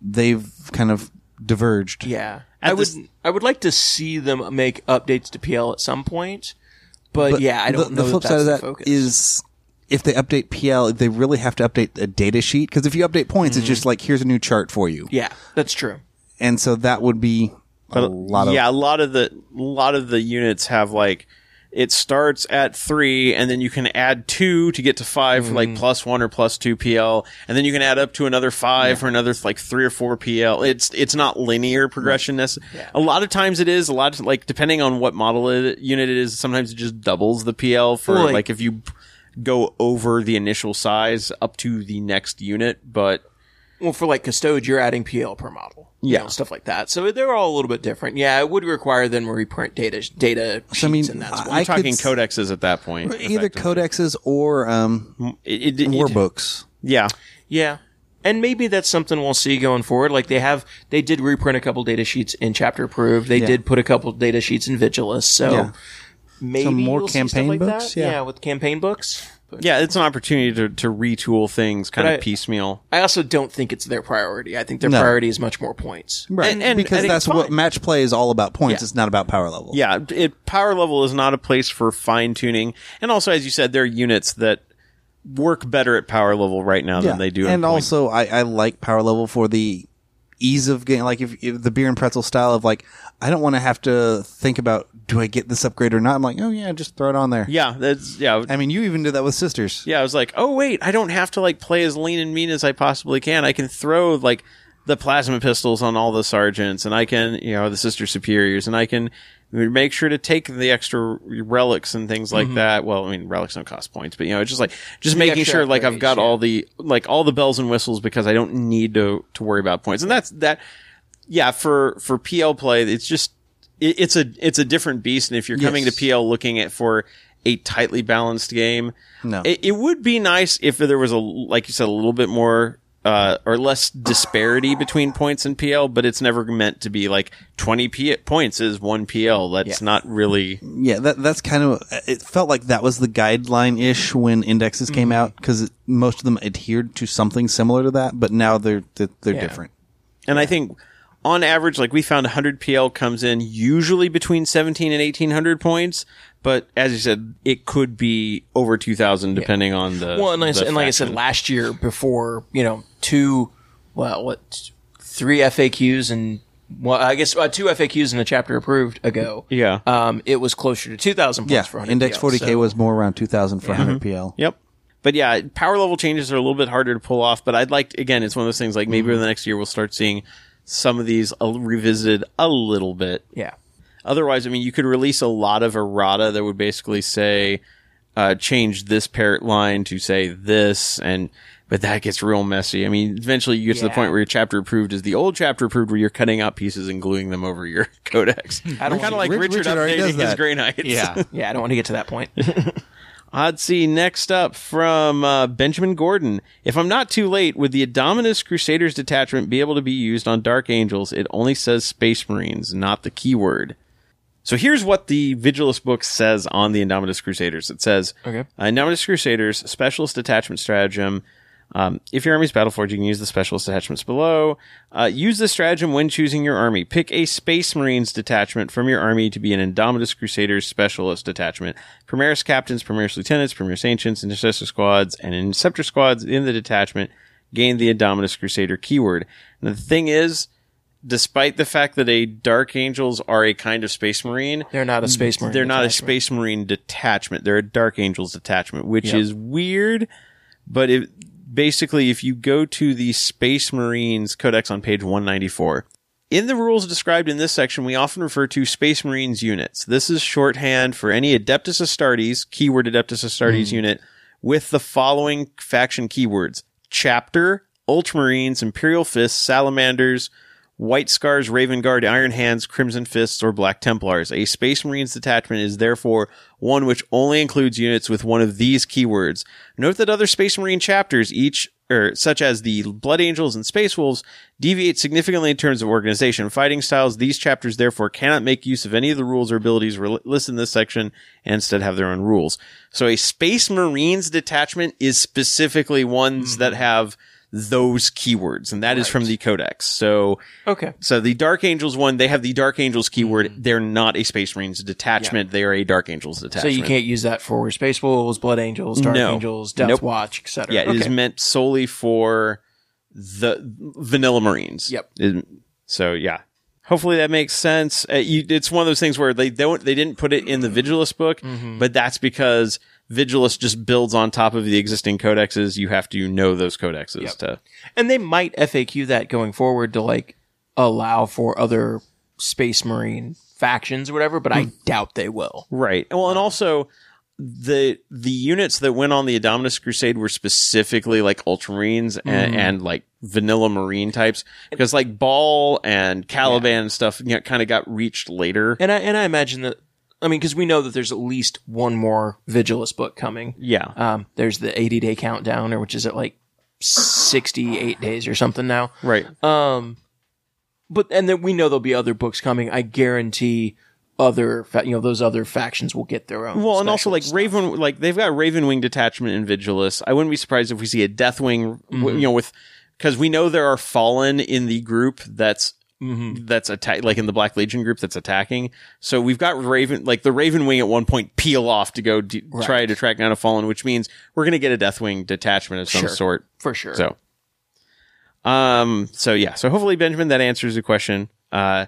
they've kind of diverged. Yeah, At I would. this- I would like to see them make updates to PL at some point. But, yeah, I don't the, know. The flip that side of that's that the focus. is if they update PL, they really have to update a data sheet because if you update points, Mm-hmm. it's just like here's a new chart for you, yeah, that's true. and so that would be a lot of yeah, a lot of the a lot of the units have like it starts at three, and then you can add two to get to 5 for like plus one or plus two PL, and then you can add up to another five for another like three or four PL. It's it's not linear progression. necess- A lot of times it is. A lot of, like depending on what model it, unit it is, sometimes it just doubles the PL for like- if you go over the initial size up to the next unit, but. Well, for like custode, you're adding PL per model. you Yeah. know, stuff like that. So they're all a little bit different. Yeah, it would require then to reprint data data sheets, I mean, and that's I'm We're could talking s- codexes at that point. either codexes or um, It, it, war it- books. Yeah. Yeah. And maybe that's something we'll see going forward. Like they have, they did reprint a couple data sheets in chapter approved. They Yeah. did put a couple data sheets in Vigilus. So Yeah. maybe Some more you'll see stuff campaign like books? That. Yeah. with campaign books. But Yeah, it's an opportunity to, to retool things kind of I- piecemeal. I also don't think it's their priority. I think their No. priority is much more points. Right, And- and- because and that's what fine. match play is all about. Points. Yeah. It's not about power level. Yeah, it power level is not a place for fine tuning, and also as you said, there are units that work better at power level right now than they do. in And point. also, I, I like power level for the ease of game. Like if, if the beer and pretzel style of like, I don't want to have to think about do I get this upgrade or not. I'm like, oh yeah, just throw it on there. yeah, that's yeah. I mean, you even did that with sisters. Yeah, I was like, oh wait, I don't have to like play as lean and mean as I possibly can. I can throw like the plasma pistols on all the sergeants, and I can, you know, the sister superiors, and I can make sure to take the extra relics and things like mm-hmm. that. Well, I mean, relics don't cost points, but you know, it's just like just making sure like I've got upgrades, all the like all the bells and whistles because I don't need to to worry about points, and that's that. Yeah, for for PL play, it's just it, it's a it's a different beast, and if you're coming Yes. to PL looking at for a tightly balanced game, No. it, it would be nice if there was a like you said a little bit more uh, or less disparity between points and PL, but it's never meant to be like 20 P- points is one PL. That's not really. Yeah, that that's kind of. It felt like that was the guideline ish when indexes came Mm-hmm. out because most of them adhered to something similar to that, but now they're they're, they're Yeah. different. And I think on average, like we found 100 PL comes in usually between 17 and 1800 points. But as you said, it could be over 2000 depending on the. Well, and, like I the said- and like I said last year, before you know, two, well, what, three FAQs and well, I guess uh, two FAQs and a chapter approved ago. Yeah. um, it was closer to two thousand Yeah, for 100 index PL, 40k so- was more around 2000 for 100 PL. Yep. But yeah, power level changes are a little bit harder to pull off. But I'd like, again, it's one of those things like maybe over the next year we'll start seeing some of these revisited a little bit. yeah. Otherwise, I mean, you could release a lot of errata that would basically say, uh, change this parrot line to say this, and but that gets real messy. I mean, eventually you get to the point where your chapter approved is the old chapter approved, where you're cutting out pieces and gluing them over your codex. I don't kind of like to- Richard, Richard updating his. Grey Knights. Yeah. Yeah, I don't want to get to that point. I'd see next up from uh, Benjamin Gordon. If I'm not too late, would the Indominus Crusaders detachment be able to be used on Dark Angels? It only says Space Marines, not the keyword. So here's what the Vigilus book says on the Indominus Crusaders. It says, Okay. uh, Indominus Crusaders, Specialist Detachment Stratagem. Um, if your army's Battleforge, you can use the Specialist Detachments below. Uh, use the stratagem when choosing your army. Pick a Space Marines detachment from your army to be an Indominus Crusaders Specialist Detachment. Primaris Captains, Primaris Lieutenants, Primaris Ancients, Intercessor Squads, and Interceptor Squads in the detachment gain the Indominus Crusader keyword. And the thing is, despite the fact that a Dark Angels are a kind of Space Marine, They're not a space marine. they're not a. Space Marine detachment. They're a Dark Angels detachment, which is weird. But it, basically, if you go to the Space Marines Codex on page 194, in the rules described in this section, we often refer to Space Marines units. This is shorthand for any Adeptus Astartes, keyword Adeptus Astartes hmm. unit, with the following faction keywords. Chapter, Ultramarines, Imperial Fists, Salamanders, White Scars, Raven Guard, Iron Hands, Crimson Fists, or Black Templars. A Space Marines detachment is therefore one which only includes units with one of these keywords. Note that other Space Marine chapters, each or such as the Blood Angels and Space Wolves, deviate significantly in terms of organization fighting styles. These chapters therefore cannot make use of any of the rules or abilities re- listed in this section and instead have their own rules. So a Space Marines detachment is specifically ones hmm. that have those keywords, and that is from the Codex. So Okay. so the Dark Angels one, they have the Dark Angels keyword. They're not a Space Marines detachment. They are a Dark Angels detachment. So you can't use that for Space Wolves, Blood Angels, Dark No. Angels, Death Nope. Watch, etc. Yeah, it is meant solely for the vanilla Marines. Yep. It- so yeah, hopefully that makes sense. Uh, you, it's one of those things where they don't, they didn't put it in the Vigilus book, Mm-hmm. but that's because Vigilus just builds on top of the existing codexes. You have to know those codexes Yep. to. And they might FAQ that going forward to like allow for other Space Marine factions or whatever, but Hmm. I doubt they will. Right. Well, and also the the units that went on the Adominus Crusade were specifically like Ultramarines and, and like vanilla Marine types because like Baal and Caliban and stuff you know, kind of got reached later. And I and I imagine that I mean because we know that there's at least one more Vigilus book coming. Yeah. Um, there's the 80 day countdown, or which is at like 68 days or something now. Right. Um, but and then we know there'll be other books coming. I guarantee other, fa- you know, those other factions will get their own. Well, and also like stuff. Raven, like they've got Ravenwing detachment in Vigilus. I wouldn't be surprised if we see a Deathwing, w you know, with because we know there are Fallen in the group that's that's attack like in the Black Legion group that's attacking. So we've got Raven, like the Raven Wing at one point peel off to go d- try to track down a Fallen, which means we're going to get a Deathwing detachment of some Sure. sort. for sure. So, um, so yeah, so hopefully Benjamin, that answers the question. Uh,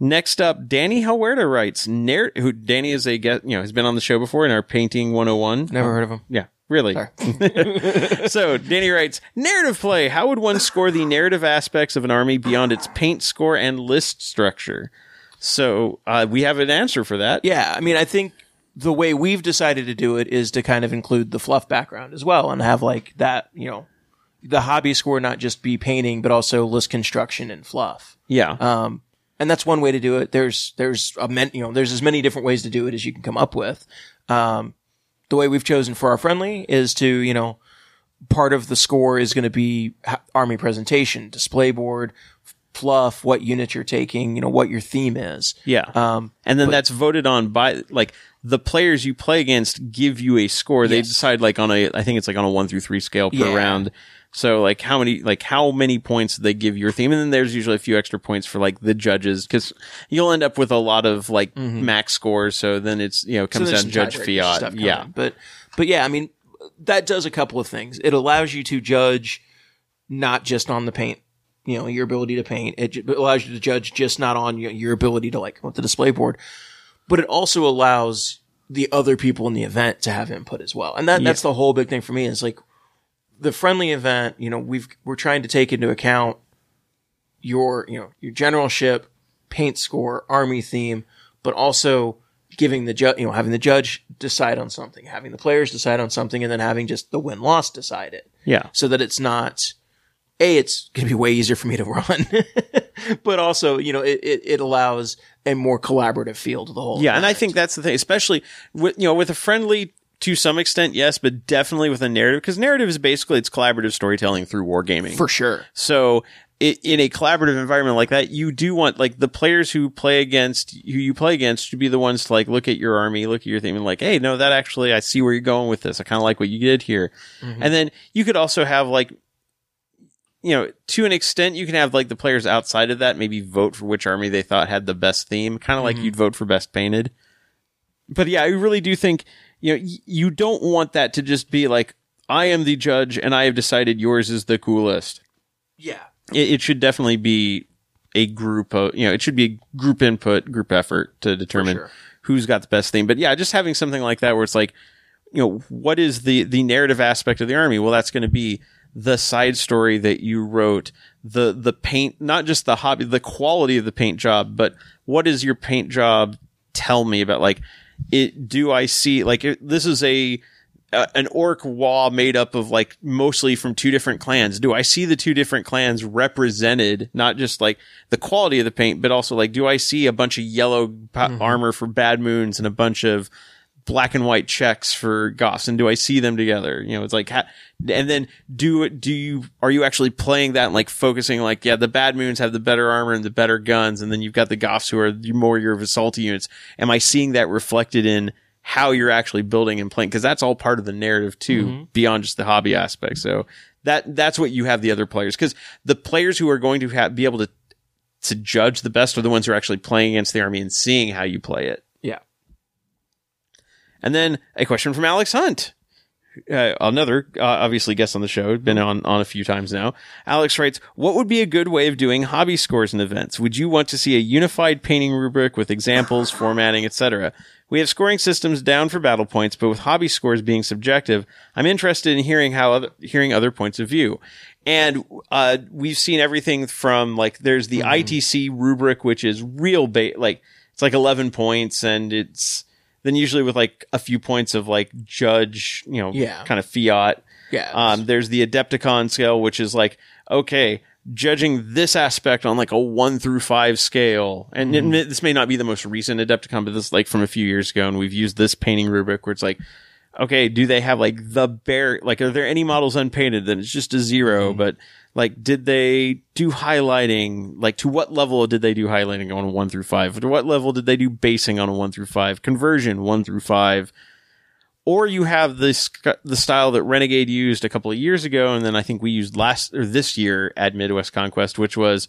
next up, Danny Huerta writes, narr- who Danny is a guest, you know, has been on the show before in our painting 101. Never heard of him. Yeah, really. so Danny writes, narrative play. How would one score the narrative aspects of an army beyond its paint score and list structure? So, uh, we have an answer for that. Yeah, I mean, I think the way we've decided to do it is to kind of include the fluff background as well, and have like that, you know, the hobby score not just be painting, but also list construction and fluff. Yeah. Um, and that's one way to do it. There's there's a men, you know there's as many different ways to do it as you can come up with. Um, the way we've chosen for our friendly is to you know part of the score is going to be army presentation, display board, fluff, what unit you're taking, you know what your theme is. Yeah. Um, and then that's voted on by like the players you play against give you a score. They decide like on a I think it's like on a 1 through 3 scale per Yeah. round. So like how many like how many points they give your theme and then there's usually a few extra points for like the judges cuz you'll end up with a lot of like max scores so then it's you know comes Mm-hmm. So down to judge fiat. Yeah. but but yeah, I mean that does a couple of things. It allows you to judge not just on the paint, you know, your ability to paint. It allows you to judge just not on your, your ability to like with the display board, but it also allows the other people in the event to have input as well. And that that's the whole big thing for me is like the friendly event. You know, we've we're trying to take into account your you know your generalship, paint score, army theme, but also giving the judge, you know, having the judge decide on something, having the players decide on something, and then having just the win loss decide it, Yeah. so that it's not. A, it's going to be way easier for me to run, but also, you know, it, it, it allows a more collaborative feel to the whole. Yeah, and I think that's the thing, especially with you know with a friendly to some extent, yes, but definitely with a narrative because narrative is basically it's collaborative storytelling through wargaming. for sure. So in a collaborative environment like that, you do want like the players who play against who you play against should be the ones to like look at your army, look at your theme, and like, hey, no, that actually I see where you're going with this. I kind of like what you did here. Mm-hmm. And then you could also have like. You know, to an extent, you can have like the players outside of that maybe vote for which army they thought had the best theme, kind of like mm-hmm. you'd vote for best painted. But yeah, I really do think you know y- you don't want that to just be like I am the judge and I have decided yours is the coolest Yeah. it, it should definitely be a group of you know it should be a group input group effort to determine sure. who's got the best theme but yeah just having something like that where it's like you know what is the the narrative aspect of the army well that's going to be the side story that you wrote the the paint not just the hobby the quality of the paint job but what does your paint job tell me about like it do i see like it, this is a uh, an orc wall made up of like mostly from two different clans. Do I see the two different clans represented? Not just like the quality of the paint, but also like, do I see a bunch of yellow pa- armor for Bad Moons and a bunch of black and white checks for Goffs? And do I see them together? You know, it's like, ha- and then do do you are you actually playing that and like focusing like, yeah, the Bad Moons have the better armor and the better guns, and then you've got the Goffs who are more your assaulty units. Am I seeing that reflected in how you're actually building and playing because that's all part of the narrative too mm-hmm. beyond just the hobby aspect so that that's what you have the other players because the players who are going to have, be able to to judge the best are the ones who are actually playing against the army and seeing how you play it. And then a question from alex hunt. Uh, another uh, obviously guest on the show been on on a few times now. Alex writes what would be a good way of doing hobby scores and events? Would you want to see a unified painting rubric with examples formatting etc we have scoring systems down for battle points, but with hobby scores being subjective, I'm interested in hearing how other, hearing other points of view. And uh, we've seen everything from like there's the ITC rubric, which is real bait, like it's like 11 points, and it's then usually with like a few points of like judge, you know, Yeah. kind of fiat. Yeah. Um, there's the Adepticon scale, which is like, okay, judging this aspect on like a one through five scale. And it this may not be the most recent Adepticon, but this is like from a few years ago. And we've used this painting rubric where it's like, okay, do they have like the bare, like, are there any models unpainted? Then it's just a 0 but like, did they do highlighting? Like, to what level did they do highlighting on a one through five? To what level did they do basing on a one through five? Conversion one through five or you have this the style that Renegade used a couple of years ago, and then I think we used last or this year at Midwest Conquest, which was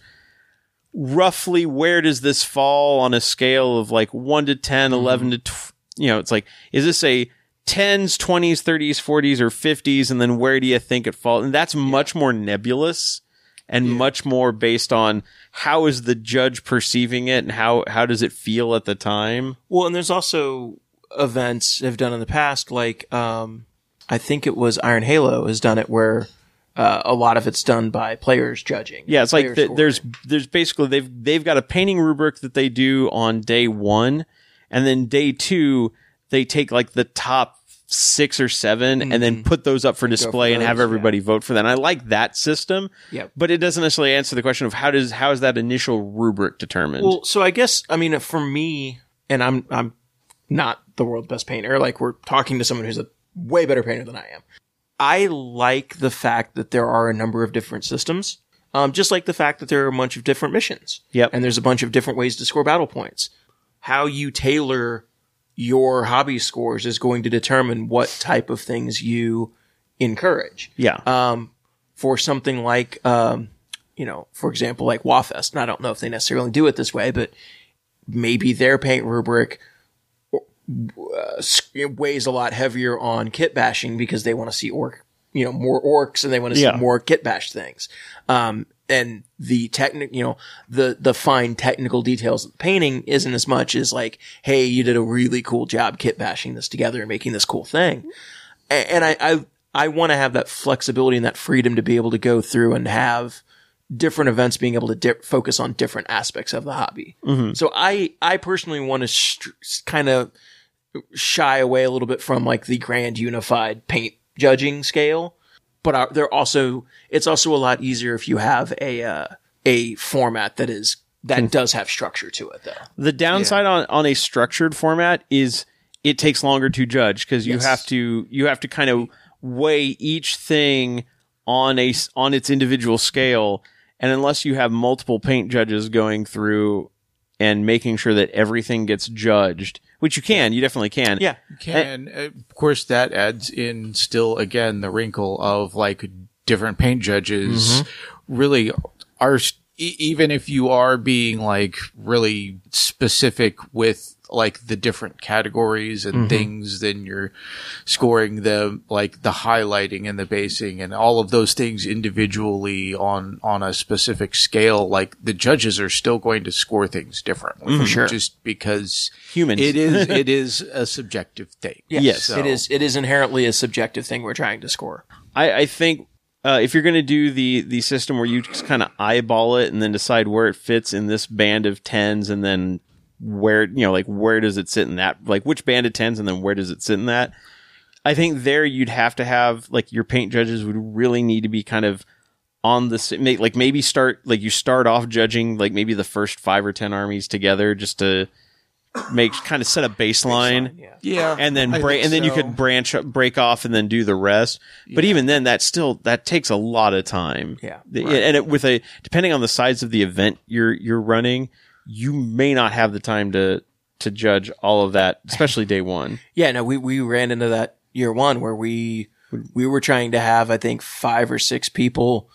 roughly where does this fall on a scale of like one to 10, 11 mm-hmm. to tw- you know, it's like is this a tens, twenties, thirties, forties, or fifties, and then where do you think it falls? And that's much more nebulous and much more based on how is the judge perceiving it and how how does it feel at the time. Well, and there's also events have done in the past, like um, I think it was Iron Halo has done it where uh, a lot of it's done by players judging. Yeah, it's like Players th- scoring. there's there's basically they've they've got a painting rubric that they do on day one, and then day two they take like the top six or 7 and then put those up for display and have everybody vote for them. I like that system. Yep. But it doesn't necessarily answer the question of how does how is that initial rubric determined? Well, so I guess I mean for me, and I'm I'm not the world's best painter. Like we're talking to someone who's a way better painter than I am. I like the fact that there are a number of different systems. Um, just like the fact that there are a bunch of different missions. Yep. And there's a bunch of different ways to score battle points. How you tailor your hobby scores is going to determine what type of things you encourage yeah. um, for something like, um, you know, for example, like Wafest. And I don't know if they necessarily do it this way, but maybe their paint rubric uh, weighs a lot heavier on kit bashing because they want to see orc, you know, more orcs and they want to Yeah. see more kit bash things. Um, and the technic, you know, the, the fine technical details of the painting isn't as much as like, hey, you did a really cool job kit bashing this together and making this cool thing. A- And I, I, I want to have that flexibility and that freedom to be able to go through and have different events being able to di- focus on different aspects of the hobby. Mm-hmm. So I, I personally want to kind of shy away a little bit from like the grand unified paint judging scale, but they're also, it's also a lot easier if you have a, uh, a format that is, that does have structure to it though. The downside on, on a structured format is it takes longer to judge because you Yes. have to you have to kind of weigh each thing on a s- on its individual scale, and unless you have multiple paint judges going through and making sure that everything gets judged, which you can, you definitely can. Yeah. can uh, of course that adds in still again the wrinkle of like different paint judges really are s- e- even if you are being like really specific with like the different categories and mm-hmm. things then you're scoring the like the highlighting and the basing and all of those things individually on on a specific scale like the judges are still going to score things differently for sure. just because Humans. it is it is a subjective thing. Yes. So- It is, it is inherently a subjective thing we're trying to score. I, I think uh, if you're going to do the the system where you just kind of eyeball it and then decide where it fits in this band of tens, and then where you know like where does it sit in that like which band of tens, and then where does it sit in that. I think there you'd have to have like your paint judges would really need to be kind of on the like maybe start like you start off judging like maybe the first five or ten armies together just to make kind of set a baseline. Yeah. Yeah, and then I break and then you could branch break off and then do the rest. But even then that still that takes a lot of time. Yeah. The- and it, with a depending on the size of the event you're you're running you may not have the time to to judge all of that especially day one. Yeah, no, we, we ran into that year one where we we were trying to have I think five or six people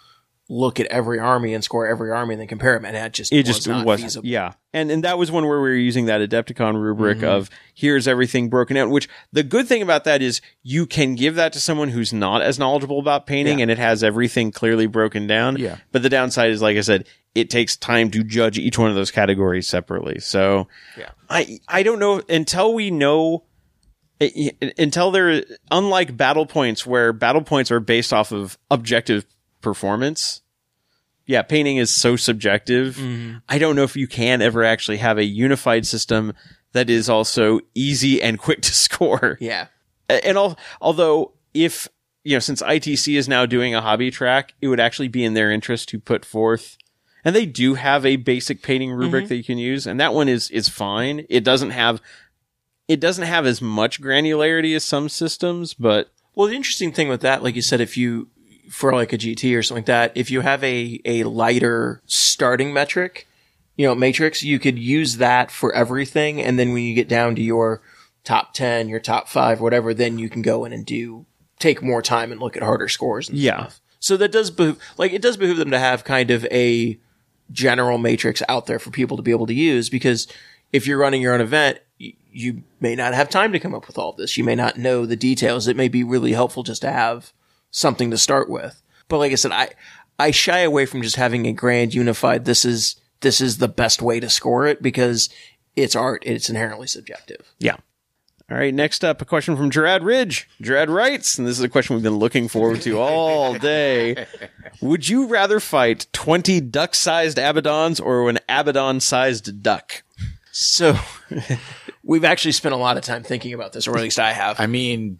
look at every army and score every army and then compare them, and that just it was just not was feasible. yeah and and that was one where we were using that adepticon rubric Mm-hmm. of here's everything broken out which the good thing about that is you can give that to someone who's not as knowledgeable about painting Yeah. and it has everything clearly broken down Yeah. but the downside is like i said it takes time to judge each one of those categories separately so Yeah. i i don't know until we know until they're unlike battle points where battle points are based off of objective performance yeah, painting is so subjective. Mm-hmm. I don't know if you can ever actually have a unified system that is also easy and quick to score. Yeah, And al- although if, you know, since ITC is now doing a hobby track, it would actually be in their interest to put forth and they do have a basic painting rubric that you can use and that one is is fine. It doesn't have it doesn't have as much granularity as some systems, but Well, the interesting thing with that, like you said, if you for like a GT or something like that, if you have a a lighter starting metric, you know, matrix, you could use that for everything, and then when you get down to your top ten, your top five, whatever, then you can go in and do take more time and look at harder scores. And Yeah. stuff. So that does behoove, like it does behoove them to have kind of a general matrix out there for people to be able to use because if you're running your own event, y- you may not have time to come up with all this. You may not know the details. It may be really helpful just to have something to start with. But like I said, I, I shy away from just having a grand unified, this is, this is the best way to score it because it's art. It's inherently subjective. Yeah. All right. Next up, a question from Gerard Ridge. Gerard writes, and this is a question we've been looking forward to all day. Would you rather fight 20 duck sized Abaddons or an Abaddon sized duck? So we've actually spent a lot of time thinking about this, or at least I have. I mean,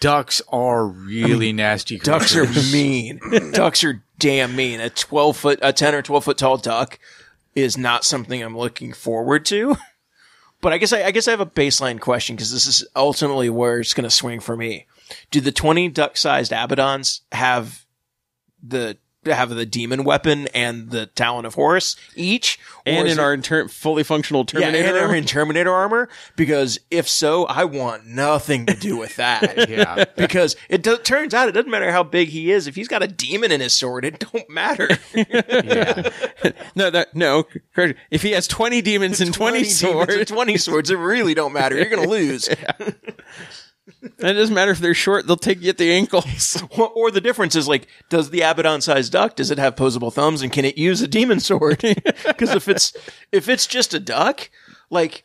ducks are really nasty. Ducks are creatures. mean. ducks are damn mean. A twelve foot, a ten or twelve foot tall duck is not something I'm looking forward to. But I guess I, I guess I have a baseline question because this is ultimately where it's going to swing for me. Do the twenty duck sized Abaddons have the have the demon weapon and the Talon of Horus each, And in it- our inter- fully functional Terminator. yeah, and are in Terminator armor? Because if so, I want nothing to do with that. Yeah. because it do- turns out it doesn't matter how big he is. If he's got a demon in his sword, it don't matter. yeah. no, that, no. If he has 20 demons and 20, demons or swords, twenty swords, it really don't matter. You're gonna lose. It doesn't matter if they're short, they'll take you at the ankles. or, or the difference is like, does the Abaddon-sized duck does it have posable thumbs and can it use a demon sword? Because if it's if it's just a duck, like.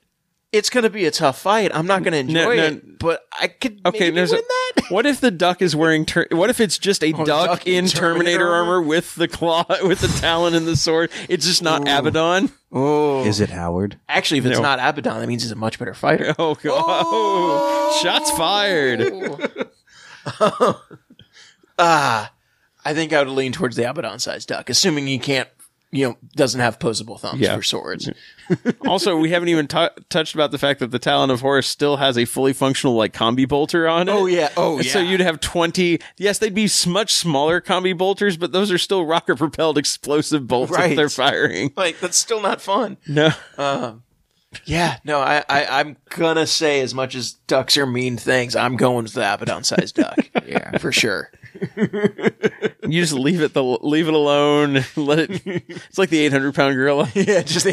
It's gonna be a tough fight. I'm not gonna enjoy No, no. it, but I could Okay, maybe win a, that. what if the duck is wearing? Ter- what if it's just a duck, duck in in Terminator, Terminator armor, armor? with the claw, with the talon and the sword? It's just not Abaddon. Oh, Is it Howard? Actually, if it's No. not Abaddon, that means he's a much better fighter. Oh god! Shots fired. Ah, I think I would lean towards the Abaddon-sized duck, assuming he can't, you know, doesn't have posable thumbs Yeah. for swords. also, we haven't even tou touched about the fact that the Talon of Horus still has a fully functional like combi bolter on it. Oh, yeah. Oh, yeah. So you'd have twenty. Yes, they'd be much smaller combi bolters, but those are still rocket propelled explosive bolts Right. that they're firing. Like that's still not fun. No. Um, yeah, no, I, I, I'm gonna say as much as ducks are mean things, I'm going with the Abaddon-sized duck. Yeah. for sure. You just leave it the leave it alone. Let it. It's like the eight hundred pound gorilla. Yeah, just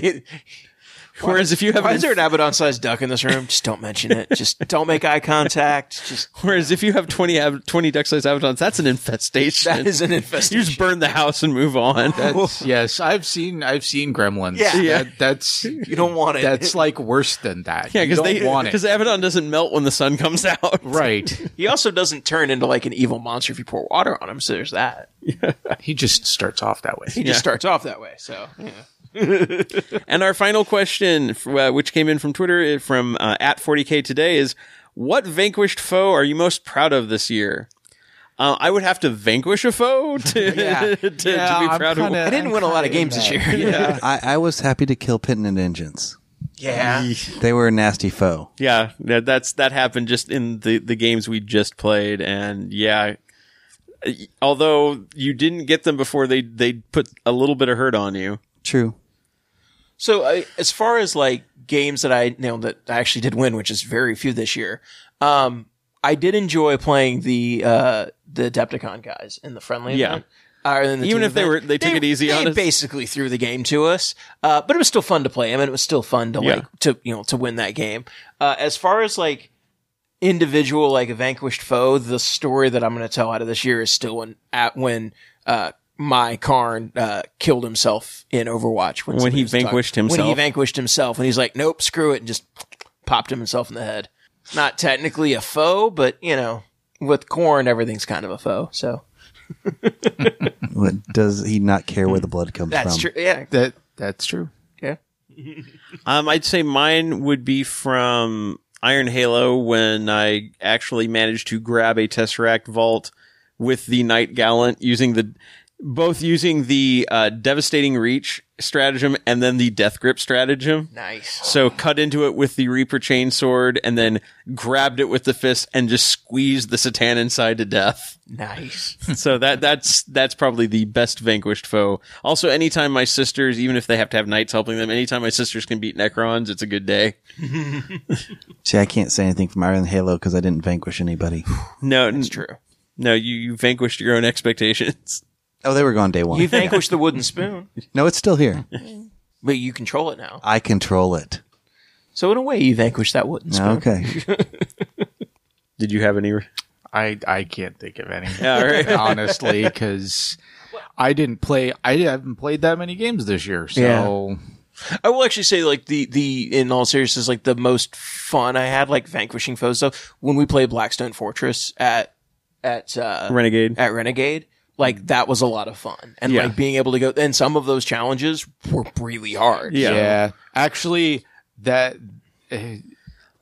Whereas if you have why an is there an Abaddon-sized duck in this room? Just don't mention it. Just don't make eye contact. Just Whereas if you have 20, ab- 20 duck-sized abaddons, that's an infestation. that is an infestation. you just burn the house and move on. That's yes. I've seen I've seen Gremlins. Yeah. Yeah. That, that's you don't want it. that's like worse than that. yeah, because they want it. because it. abaddon doesn't melt when the sun comes out. Right. he also doesn't turn into like an evil monster if you pour water on him. So there's that. Yeah. He just starts off that way. He just starts off that way. So yeah. And our final question, uh, which came in from Twitter uh, from uh, at 40k today, is what vanquished foe are you most proud of this year? Uh, I would have to vanquish a foe to, Yeah. to, to be I'm proud kinda- of. I didn't I'm win a lot of games this year. Yeah, I, I was happy to kill Pitton and Engines. yeah. They were a nasty foe. yeah, yeah, that's that happened just in the the games we just played, and yeah. Although you didn't get them before they they put a little bit of hurt on you. True. So I, as far as like games that I you know that I actually did win, which is very few this year, um, I did enjoy playing the uh, the Adepticon guys in the friendly Yeah. event. Uh, Even if they event. were- they took it easy they on us. basically threw the game to us, uh, but it was still fun to play. I mean, it was still fun to Yeah. like to you know to win that game. Uh, as far as like individual like a vanquished foe, the story that I'm going to tell out of this year is still when at when uh, my Kharn uh, killed himself in Overwatch When somebody he vanquished talking- vanquished When he vanquished himself, and he's like, "Nope, screw it," and just popped himself in the head. Not technically a foe, but you know, with Kharn, everything's kind of a foe. So What, does he not care where the blood comes that's from? true. Yeah, That that's true. yeah. Um, I'd say mine would be from Iron Halo when I actually managed to grab a Tesseract Vault with the Knight Gallant using the both using the uh, devastating reach stratagem and then the death grip stratagem. Nice. So cut into it with the Reaper chainsword and then grabbed it with the fist and just squeezed the C'tan inside to death. Nice. so that that's that's probably the best vanquished foe. Also, anytime my sisters, even if they have to have knights helping them, anytime my sisters can beat Necrons, it's a good day. See, I can't say anything from Iron Halo because I didn't vanquish anybody. No, It's true. No, you, you vanquished your own expectations. Oh, they were gone day one. You vanquished the wooden spoon, no, it's still here. but you control it now. I control it. So in a way, you vanquished that wooden spoon. Okay. Did you have any? I I can't think of any. Yeah, all right. honestly, because I didn't play. I haven't played that many games this year. So I will actually say, like the the in all seriousness, like the most fun I had, like vanquishing foes stuff, when we played Blackstone Fortress at at uh, Renegade. at Renegade. Like that was a lot of fun, and Yeah. like being able to go. And some of those challenges were really hard. Yeah. yeah, actually, that. Eh,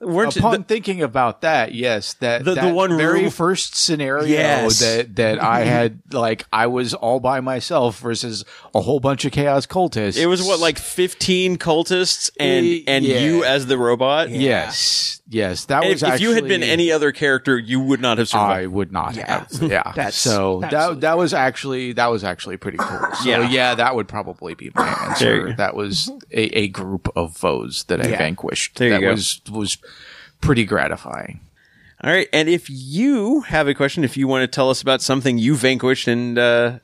Weren't Upon the- thinking about that, yes, that The- the one very room- first scenario Yes. that that I had, like I was all by myself versus a whole bunch of chaos cultists. it was what like fifteen cultists and Y- and yeah. you as the robot. yes, yes, that If, was. if you had been any other character, you would not have survived. I would not Yeah. have. Yeah. That's so that that was actually that was actually pretty cool. So Yeah. yeah, that would probably be my answer. That was a, a group of foes that I Yeah. vanquished. There you that go. was was pretty gratifying. All right, and if you have a question, if you want to tell us about something you vanquished and uh,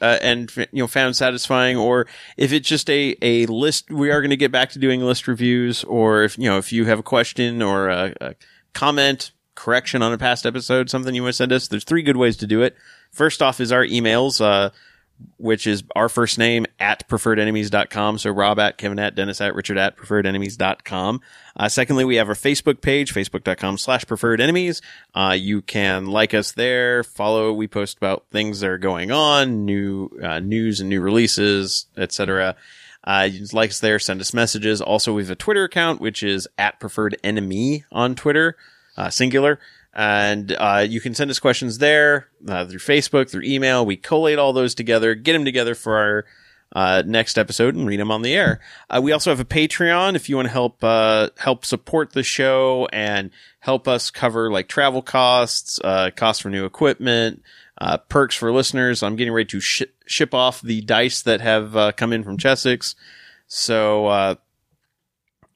uh, and you know found satisfying, or if it's just a a list, we are going to get back to doing list reviews, or if you know if you have a question or a, a comment, correction on a past episode, something you want to send us. There's three good ways to do it. First off is our emails. Uh, which is our first name at preferredenemies.com. So Rob at, Kevin at, Dennis at, Richard at preferredenemies.com. Uh, secondly, we have our Facebook page, facebook.com slash preferred enemies. Uh, you can like us there, follow. We post about things that are going on, new, uh, news and new releases, etc. Uh, you like us there, send us messages. Also, we have a Twitter account, which is at preferred enemy on Twitter, uh, singular. And, uh, you can send us questions there, uh, through Facebook, through email. We collate all those together, get them together for our, uh, next episode and read them on the air. Uh, we also have a Patreon if you want to help, uh, help support the show and help us cover like travel costs, uh, costs for new equipment, uh, perks for listeners. I'm getting ready to shi ship off the dice that have, come in from Chessex. So,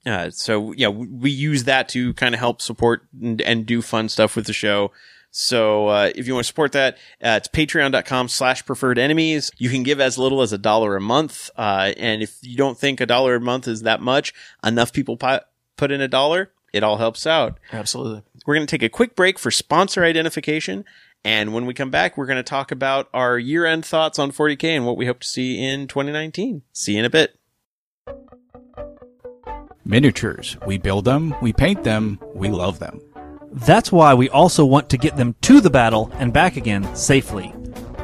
uh, so yeah, we we use that to kind of help support and, and do fun stuff with the show. So, uh, if you want to support that, uh, it's patreon.com slash preferred enemies. You can give as little as a dollar a month. Uh, and if you don't think a dollar a month is that much, enough people pi- put in a dollar, it all helps out. Absolutely. We're going to take a quick break for sponsor identification. And when we come back, we're going to talk about our year end thoughts on 40K and what we hope to see in 2019. See you in a bit. Miniatures. We build them, we paint them, we love them. That's why we also want to get them to the battle and back again safely.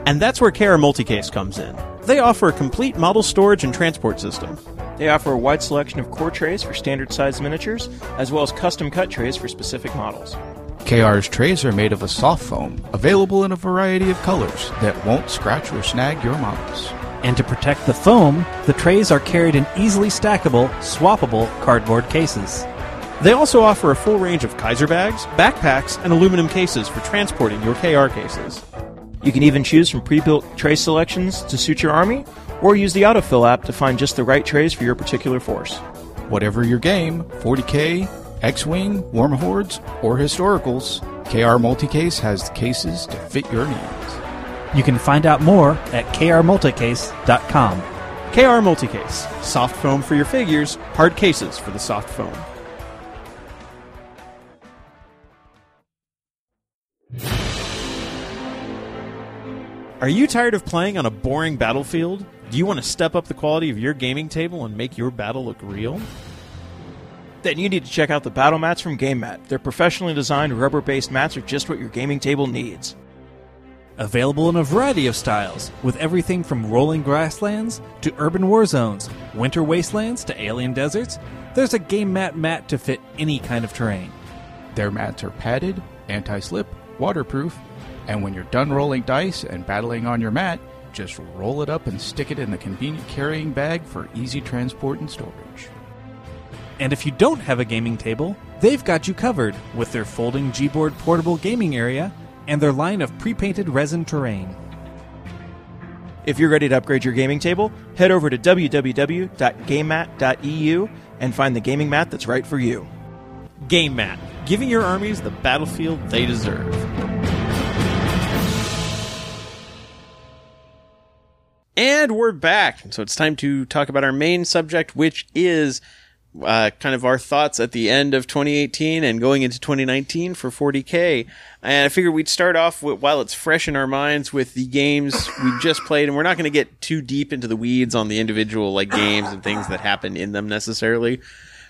And that's where KR Multicase comes in. They offer a complete model storage and transport system. They offer a wide selection of core trays for standard size miniatures, as well as custom cut trays for specific models. KR's trays are made of a soft foam, available in a variety of colors that won't scratch or snag your models. And to protect the foam, the trays are carried in easily stackable, swappable cardboard cases. They also offer a full range of Kaiser bags, backpacks, and aluminum cases for transporting your KR cases. You can even choose from pre-built tray selections to suit your army, or use the autofill app to find just the right trays for your particular force. Whatever your game, 40k, X-Wing, WarmaHordes, or Historicals, KR Multicase has the cases to fit your needs. You can find out more at krmulticase.com. KR Multicase. Soft foam for your figures, hard cases for the soft foam. Are you tired of playing on a boring battlefield? Do you want to step up the quality of your gaming table and make your battle look real? Then you need to check out the battle mats from GameMat. Their professionally designed rubber-based mats are just what your gaming table needs. Available in a variety of styles, with everything from rolling grasslands to urban war zones, winter wastelands to alien deserts, there's a game mat mat to fit any kind of terrain. Their mats are padded, anti-slip, waterproof, and when you're done rolling dice and battling on your mat, just roll it up and stick it in the convenient carrying bag for easy transport and storage. And if you don't have a gaming table, they've got you covered with their folding Gboard portable gaming area and their line of pre-painted resin terrain. If you're ready to upgrade your gaming table, head over to www.gamemat.eu and find the gaming mat that's right for you. Game Mat, giving your armies the battlefield they deserve. And we're back. So it's time to talk about our main subject, which is uh, kind of our thoughts at the end of 2018 and going into 2019 for 40k. And I figured we'd start off with, while it's fresh in our minds with the games we just played, and we're not going to get too deep into the weeds on the individual like games and things that happen in them necessarily,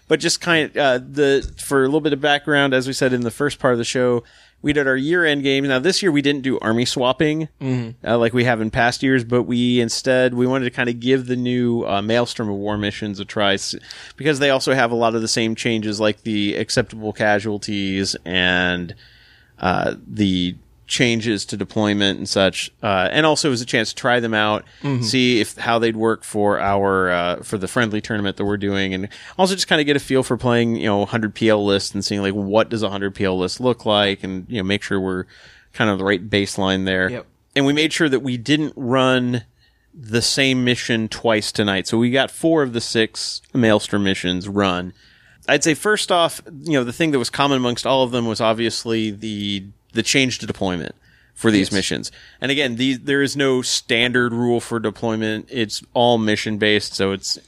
but just kind of uh, the for a little bit of background, as we said in the first part of the show. We did our year-end games. Now this year we didn't do army swapping uh, like we have in past years, but we instead we wanted to kind of give the new uh, Maelstrom of War missions a try because they also have a lot of the same changes, like the acceptable casualties and uh, the changes to deployment and such. Uh, and also it was a chance to try them out, see if how they'd work for our uh, for the friendly tournament that we're doing, and also just kind of get a feel for playing you know 100 PL list and seeing like what does a 100 PL list look like, and you know make sure we're kind of the right baseline there. Yep. And we made sure that we didn't run the same mission twice tonight. So we got four of the six Maelstrom missions run. I'd say first off, you know, the thing that was common amongst all of them was obviously the the change to deployment for these missions. And again, these there is no standard rule for deployment. It's all mission based. So it's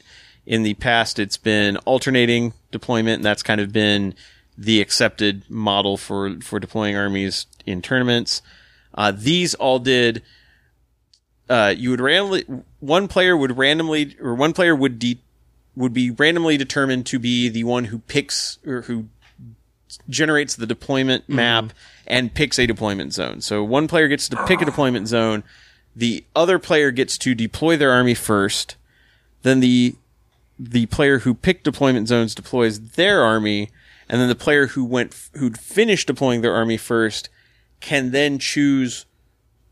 in the past it's been alternating deployment, and that's kind of been the accepted model for for deploying armies in tournaments. Uh, these all did uh, you would randomly one player would randomly or one player would de- would be randomly determined to be the one who picks or who generates the deployment mm-hmm. map and picks a deployment zone. So one player gets to pick a deployment zone, the other player gets to deploy their army first, then the the player who picked deployment zones deploys their army, and then the player who went who'd finished deploying their army first can then choose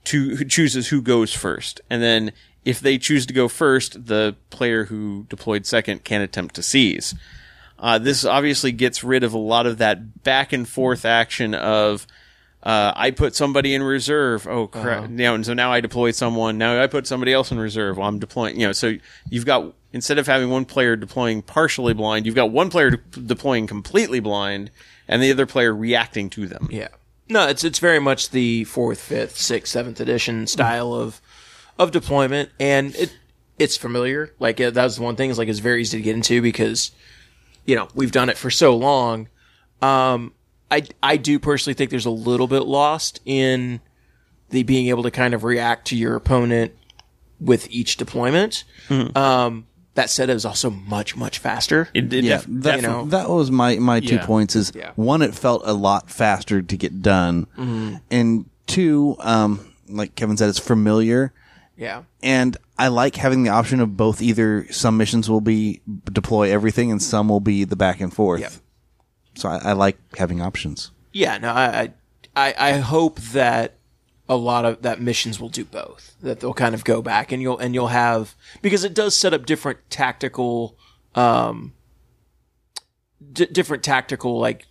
to who chooses who goes first. And then if they choose to go first, the player who deployed second can attempt to seize. Uh, this obviously gets rid of a lot of that back and forth action of uh, I put somebody in reserve. Oh crap! You know, and so now I deploy someone. Now I put somebody else in reserve. Well, I'm deploying. You know, so you've got instead of having one player deploying partially blind, you've got one player de- deploying completely blind, and the other player reacting to them. Yeah. No, it's it's very much the fourth, fifth, sixth, seventh edition style of of deployment, and it it's familiar. Like uh, that was the one thing is like it's very easy to get into because you know we've done it for so long. Um, I I do personally think there's a little bit lost in the being able to kind of react to your opponent with each deployment. Um, that said, it was also much much faster. It, it yeah, def- that, you know. that was my my two Yeah. points. Is Yeah. one, it felt a lot faster to get done, and two, um, like Kevin said, it's familiar. yeah. And I like having the option of both. Either some missions will be deploy everything, and some will be the back and forth. Yep. So I, I like having options. Yeah, no, I, I, I hope that a lot of that missions will do both. That they'll kind of go back and you'll and you'll have because it does set up different tactical, um, d- different tactical like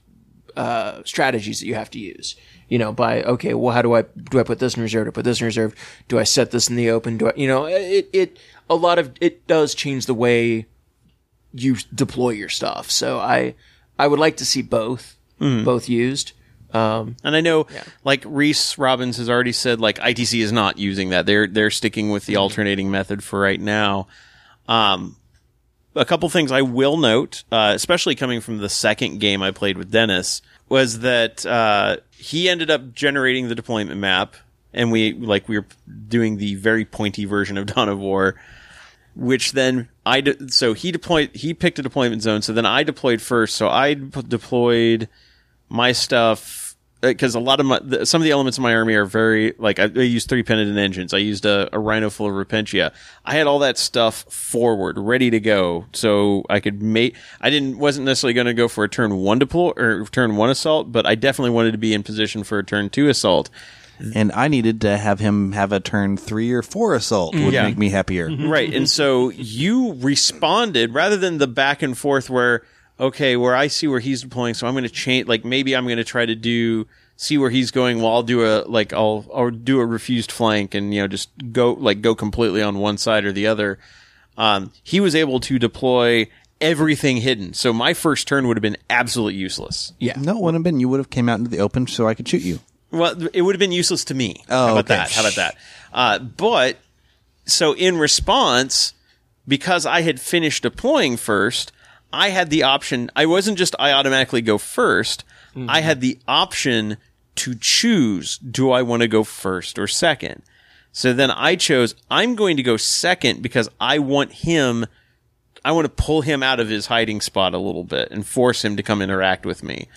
uh, strategies that you have to use. You know, by okay, well, how do I do I put this in reserve? Do I put this in reserve? Do I set this in the open? Do I, you know, it it a lot of it does change the way you deploy your stuff. So I I would like to see both both used. Um, And I know, like Reece Robbins has already said, like ITC is not using that. They're they're sticking with the alternating method for right now. Um, a couple things I will note, uh, especially coming from the second game I played with Dennis, was that uh, he ended up generating the deployment map, and we like we were doing the very pointy version of Dawn of War, which then I de- so he deployed he picked a deployment zone, so then I deployed first, so I deployed my stuff Uh, because a lot of my the, some of the elements of my army are very like I, I used three penitent engines. I used a, a rhino full of repentia. I had all that stuff forward, ready to go, so I could make. I didn't wasn't necessarily going to go for a turn one deploy or turn one assault, but I definitely wanted to be in position for a turn two assault. And I needed to have him have a turn three or four assault would Yeah. make me happier. right and so you responded rather than the back and forth where okay where i see where he's deploying so i'm going to change like maybe i'm going to try to do see where he's going well i'll do a like i'll i'll do a refused flank and you know just go like go completely on one side or the other um he was able to deploy everything hidden so my first turn would have been absolutely useless yeah, No, it wouldn't have been. You would have came out into the open so I could shoot you. Well, it would have been useless to me. Oh, How about okay. that? How about that? Uh, but so in response, because I had finished deploying first, I had the option. I wasn't just I automatically go 1st I had the option to choose: do I want to go first or second? So then I chose I'm going to go second because I want him. I want to pull him out of his hiding spot a little bit and force him to come interact with me.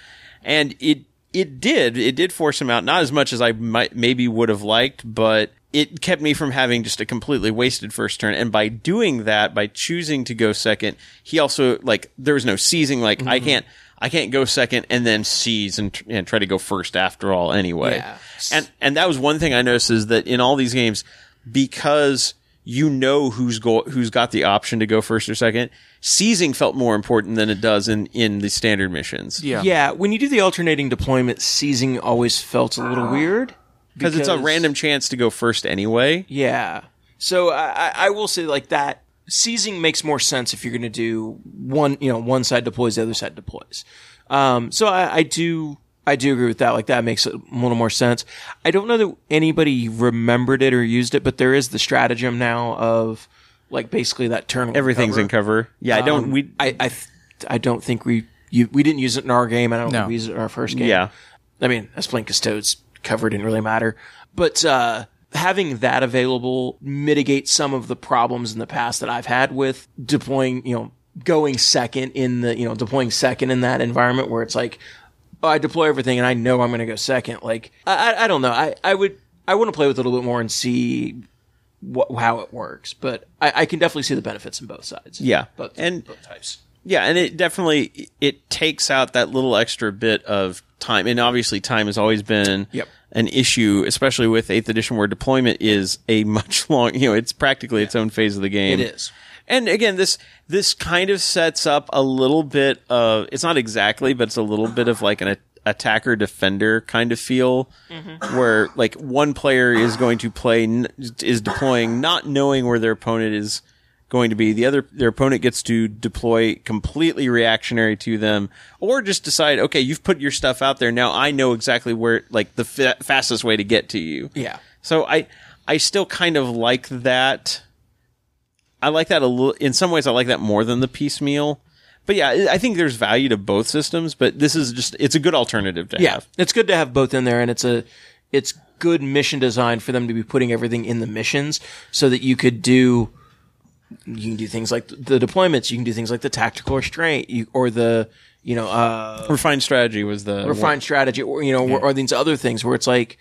And it it did it did force him out not as much as I might maybe would have liked, but it kept me from having just a completely wasted first turn. And by doing that, by choosing to go second, he also like there was no seizing. Like I mm-hmm. can't I can't go second and then seize and, tr- and try to go first after all anyway. Yeah. And and that was one thing I noticed is that in all these games, because you know who's go who's got the option to go first or second, seizing felt more important than it does in in the standard missions. Yeah. yeah. When you do the alternating deployment, seizing always felt a little ah. weird because it's a random chance to go first anyway. Yeah. So I, I- will say like that seizing makes more sense if you're going to do one, you know, one side deploys, the other side deploys. Um, so I, I do, I do agree with that. Like that makes a little more sense. I don't know that anybody remembered it or used it, but there is the stratagem now of like basically that turn. Everything's cover. in cover. Yeah, I don't. Um, We I, I, th- I don't think we, you, we didn't use it in our game. I don't No. think we used it in our first game. yeah. I mean, as playing Custodes cover didn't really matter. But uh, having that available mitigates some of the problems in the past that I've had with deploying, you know, going second in the, you know, deploying second in that environment where it's like, oh, I deploy everything and I know I'm going to go second. Like, I, I, don't know. I, I would, I want to play with it a little bit more and see wh- how it works. But I, I can definitely see the benefits in both sides. Yeah. Both, And- both types. Yeah, and it definitely it takes out that little extra bit of time, and obviously time has always been Yep. an issue, especially with Eighth Edition, where deployment is a much long. You know, it's practically its own phase of the game. It is. And again, this this kind of sets up a little bit of it's not exactly, but it's a little bit of like an attacker defender kind of feel, mm-hmm. where like one player is going to play is deploying not knowing where their opponent is going to be. The other their opponent gets to deploy completely reactionary to them, or just decide, okay, you've put your stuff out there. Now I know exactly where like the fa- fastest way to get to you. Yeah. So I I still kind of like that. I like that a little. In some ways, I like that more than the piecemeal. But yeah, I- I think there's value to both systems. But this is just it's a good alternative to Yeah, have. it's good to have both in there, and it's a it's good mission design for them to be putting everything in the missions so that you could do you can do things like the deployments, you can do things like the tactical restraint, you, or the you know uh, Refined strategy was the refined strategy, or you know, or, or these other things where it's like.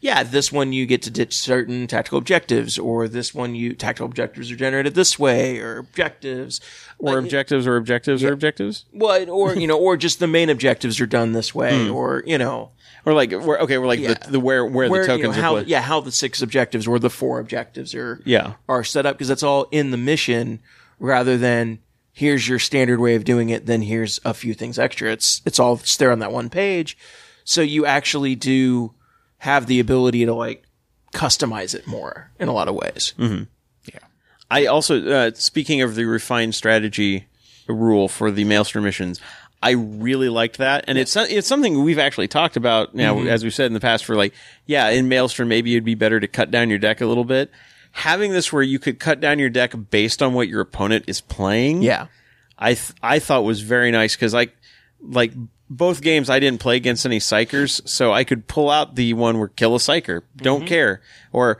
yeah, this one you get to ditch certain tactical objectives, or this one you tactical objectives are generated this way, or objectives, or Like, objectives or objectives or objectives? What, or you know, or just the main objectives are done this way, or you know, or like we're, okay we're like Yeah. the, the where where, where the you know, tokens are how put. yeah how the six objectives or the four objectives are Yeah. are set up because that's all in the mission rather than here's your standard way of doing it then here's a few things extra it's it's all it's there on that one page so you actually do have the ability to like customize it more in a lot of ways Yeah. I also, uh, speaking of the refined strategy rule for the Maelstrom missions, I really liked that, and it's it's something we've actually talked about now, Mm-hmm. as we've said in the past. For like, yeah, in Maelstrom, maybe it'd be better to cut down your deck a little bit. Having this where you could cut down your deck based on what your opponent is playing, yeah I th- I thought was very nice because like like both games I didn't play against any psykers, so I could pull out the one where kill a psyker, don't care, or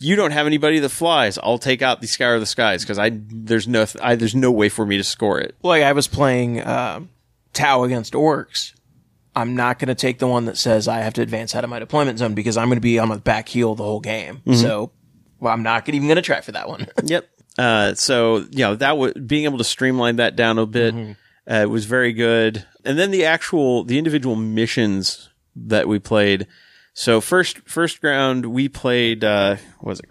you don't have anybody that flies. I'll take out the Scour of the Skies because I there's no I, there's no way for me to score it. like i was playing um tau against Orks i'm not going to take the one that says i have to advance out of my deployment zone because i'm going to be on my back heel the whole game so well, i'm not even going to try for that one Yep. Uh, so you know that was being able to streamline that down a bit uh, was very good. And then the actual the individual missions that we played. So first first round we played uh, what was it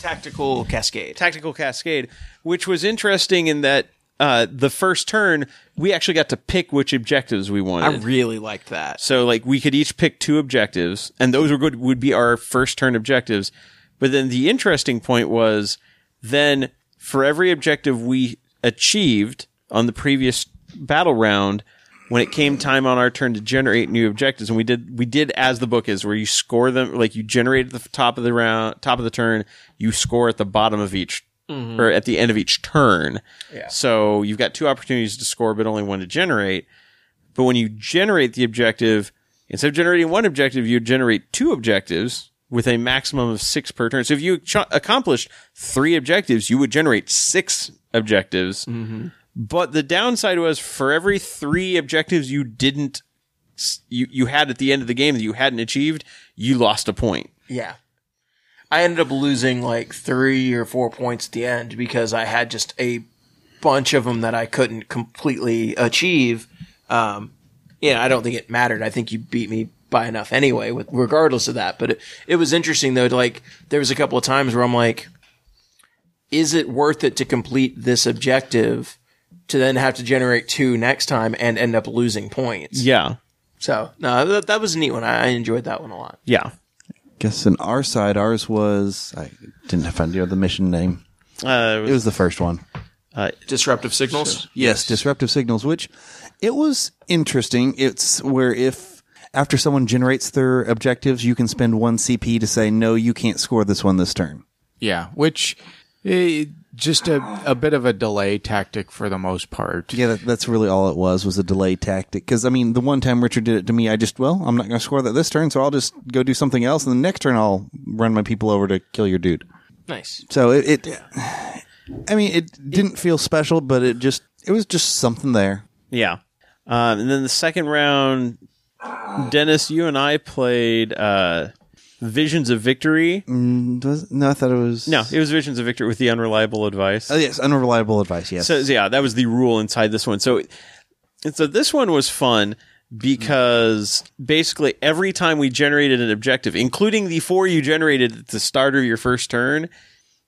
tactical cascade tactical cascade, which was interesting in that uh, the first turn we actually got to pick which objectives we wanted. I really liked that. so like we could each pick two objectives, and those were good would be our first turn objectives. But then the interesting point was then for every objective we achieved on the previous battle round, when it came time on our turn to generate new objectives, and we did we did as the book is, where you score them like you generate at the top of the round, top of the turn, you score at the bottom of each Mm-hmm. or at the end of each turn. Yeah. So you've got two opportunities to score, but only one to generate. But when you generate the objective, instead of generating one objective, you generate two objectives with a maximum of six per turn. So if you ch- accomplished three objectives, you would generate six objectives. Mm-hmm. But the downside was for every three objectives you didn't, you, you had at the end of the game that you hadn't achieved, you lost a point. Yeah. I ended up losing like three or four points at the end because I had just a bunch of them that I couldn't completely achieve. Um, yeah, I don't think it mattered. I think you beat me by enough anyway, with regardless of that. But it, it was interesting though. To like, there was a couple of times where I'm like, is it worth it to complete this objective to then have to generate two next time and end up losing points? Yeah. So no, that, that was a neat one. I, I enjoyed that one a lot. Yeah. Guess on our side, ours was I didn't find you know, the mission name. Uh, It was the first one. Disruptive signals. Yes, disruptive signals, which it was interesting. It's where if after someone generates their objectives, you can spend one CP to say, no, you can't score this one this turn. Yeah, which eh, just a, a bit of a delay tactic for the most part. Yeah, that, that's really all it was, was a delay tactic. Because, I mean, the one time Richard did it to me, I just, well, I'm not going to score that this turn, so I'll just go do something else. And the next turn, I'll run my people over to kill your dude. Nice. So it, it I mean, it didn't feel special, but it just, it was just something there. Yeah. Um, and then the second round, Dennis, you and I played uh, Visions of Victory. Mm, was- no, I thought it was. No, it was Visions of Victory with the unreliable advice. Oh, yes, unreliable advice, yes. So yeah, that was the rule inside this one. So, and so this one was fun because basically every time we generated an objective, including the four you generated at the start of your first turn,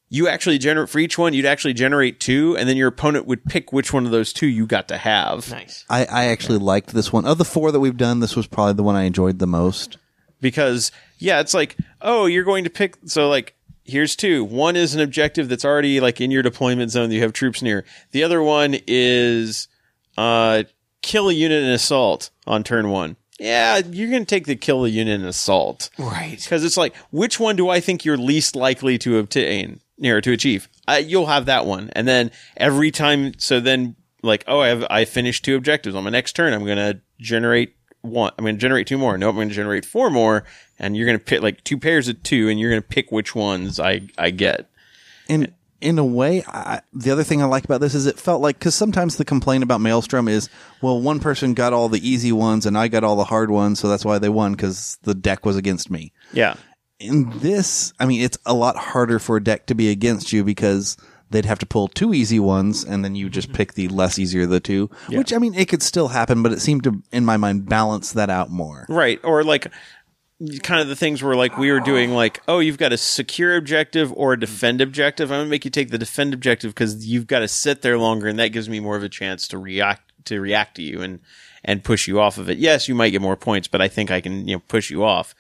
you actually generate for each one. You'd actually generate two, and then your opponent would pick which one of those two you got to have. Nice. I, I actually liked this one. Of the four that we've done, this was probably the one I enjoyed the most. Because yeah, it's like, oh, you're going to pick so like here's two. One is an objective that's already like in your deployment zone that you have troops near. The other one is uh kill a unit in assault on turn 1. Yeah, you're going to take the kill a unit in assault. Right. Cuz it's like which one do I think you're least likely to obtain or to achieve? Uh, you'll have that one. And then every time so then like oh I have I finished two objectives on my next turn I'm going to generate one I'm going to generate two more. No, I'm going to generate four more and you're going to pick like two pairs of two and you're going to pick which ones I I get. And in a way, I, the other thing I like about this is it felt like because sometimes the complaint about Maelstrom is, well, one person got all the easy ones and I got all the hard ones, so that's why they won because the deck was against me. Yeah. In this, I mean, it's a lot harder for a deck to be against you because they'd have to pull two easy ones and then you just mm-hmm. pick the less easier of the two. Which I mean, it could still happen, but it seemed to, in my mind, balance that out more. Right. Or like kind of the things where like we were doing like, oh, you've got a secure objective or a mm-hmm. defend objective. I'm gonna make you take the defend objective because you've got to sit there longer and that gives me more of a chance to react to react to you and and push you off of it. Yes, you might get more points, but I think I can, you know, push you off.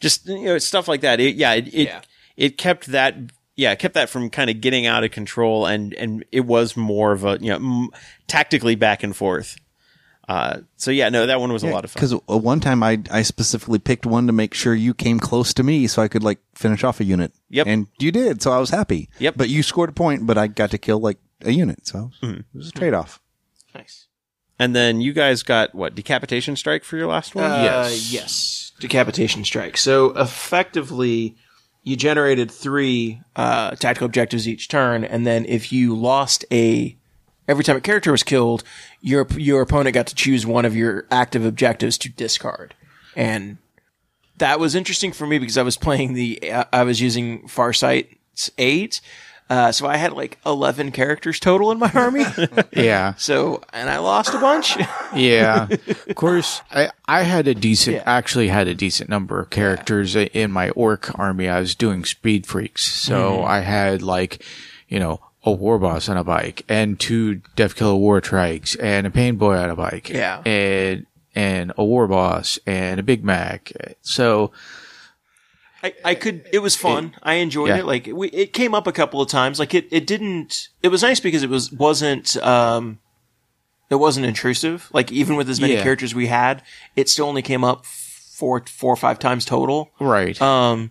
Just you know, stuff like that. It, yeah, it it, Yeah. it kept that yeah, it kept that from kind of getting out of control and and it was more of a, you know, m- tactically back and forth. Uh, so yeah, no, that one was a lot of fun. Because one time I I specifically picked one to make sure you came close to me so I could like finish off a unit. Yep. And you did, so I was happy. Yep. But you scored a point, but I got to kill like a unit, so Mm-hmm. it was a trade off. Nice. And then you guys got what decapitation strike for your last one? Uh, yes. Decapitation strike. So effectively, you generated three uh, tactical objectives each turn, and then if you lost a, every time a character was killed, your your opponent got to choose one of your active objectives to discard, and that was interesting for me because I was playing the, uh, I was using Farsight eight. Uh, so I had like 11 characters total in my army. Yeah. so, and I lost a bunch. Yeah. of course, I, I had a decent, Yeah. actually had a decent number of characters in my Ork army. I was doing speed freaks. So Mm-hmm. I had like, you know, a war boss on a bike and two Deffkilla Wartrikes and a pain boy on a bike. Yeah. And, and a war boss and a Big Mek. So, I, I could. It was fun. I enjoyed yeah. it. Like we, it came up a couple of times. Like it, it didn't. It was nice because it was wasn't. Um, it wasn't intrusive. Like even with as many Yeah. characters we had, it still only came up four, four or five times total. right. Um,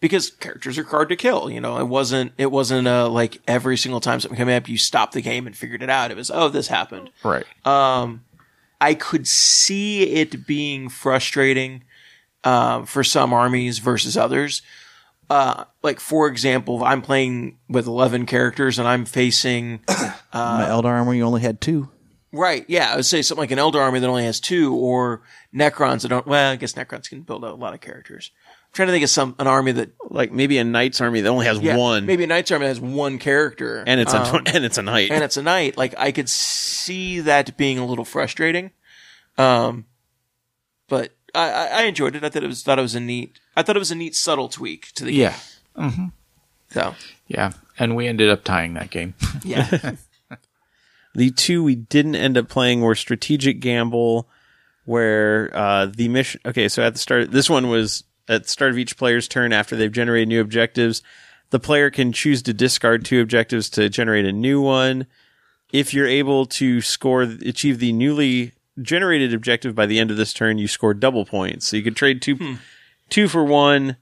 because characters are hard to kill. You know, it wasn't. It wasn't uh, like every single time something came up, you stopped the game and figured it out. It was oh, this happened. right. Um, I could see it being frustrating um, for some armies versus others. Uh, like for example, if I'm playing with 11 characters and I'm facing uh, my Eldar army. you only had two. right, yeah, I would say something like an Eldar army that only has two, or Necrons that don't. Well, I guess Necrons can build a lot of characters. I'm trying to think of some an army that Like maybe a knight's army that only has yeah, one, maybe a Knight's army that has one character, and it's a um, and it's a knight. and it's a knight. Like I could see that being a little frustrating. Um, but I, I I enjoyed it. I thought it was thought it was a neat. I thought it was a neat subtle tweak to the Yeah. game. So Yeah. And we ended up tying that game. yeah, The two we didn't end up playing were Strategic Gamble, where uh, the mission. Okay, so at the start, this one was at the start of each player's turn after they've generated new objectives. The player can choose to discard two objectives to generate a new one. If you're able to score, achieve the newly generated objective by the end of this turn, you score double points. So you could trade two, two for one,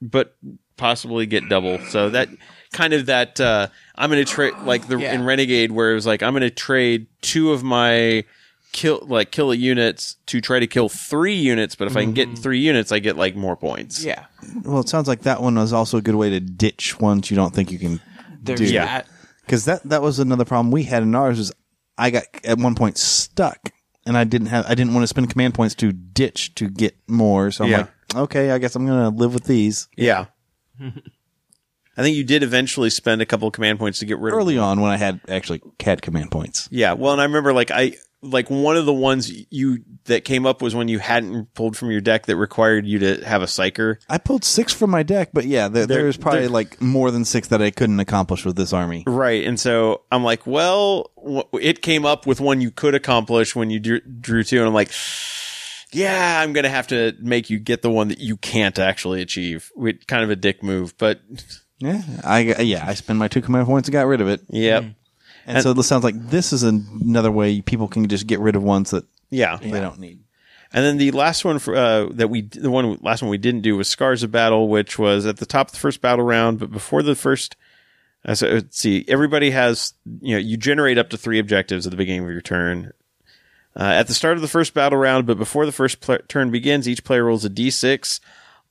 but possibly get double. So that kind of that uh, I'm going to trade like the Yeah. in Renegade where it was like I'm going to trade two of my kill like kill units to try to kill three units. But if I can get three units, I get like more points. yeah. Well, it sounds like that one was also a good way to ditch ones you don't think you can There's do. that. Because that that was another problem we had in ours. Was I got at one point stuck, and I didn't have I didn't want to spend command points to ditch to get more. So I'm Yeah. like, okay, I guess I'm gonna live with these. Yeah. I think you did eventually spend a couple of command points to get rid of Early on, when I had actually had command points, Yeah, well, and I remember like I like one of the ones you that came up was when you hadn't pulled from your deck that required you to have a psyker. I pulled six from my deck, but yeah, there, They're- there's probably they're- like more than six that I couldn't accomplish with this army. Right, and so I'm like, well, it came up with one you could accomplish when you drew, drew two, and I'm like, yeah, I'm gonna have to make you get the one that you can't actually achieve. With kind of a dick move, but Yeah, I yeah I spent my two command points and got rid of it. yep, hmm. And, so this sounds like this is another way people can just get rid of ones that yeah. they don't need. And then the last one for, uh, that we, the one, last one we didn't do was Scars of Battle, which was at the top of the first battle round, but before the first, uh, so let's see, everybody has, you know, you generate up to three objectives at the beginning of your turn. Uh, at the start of the first battle round, but before the first pl- turn begins, each player rolls a d6.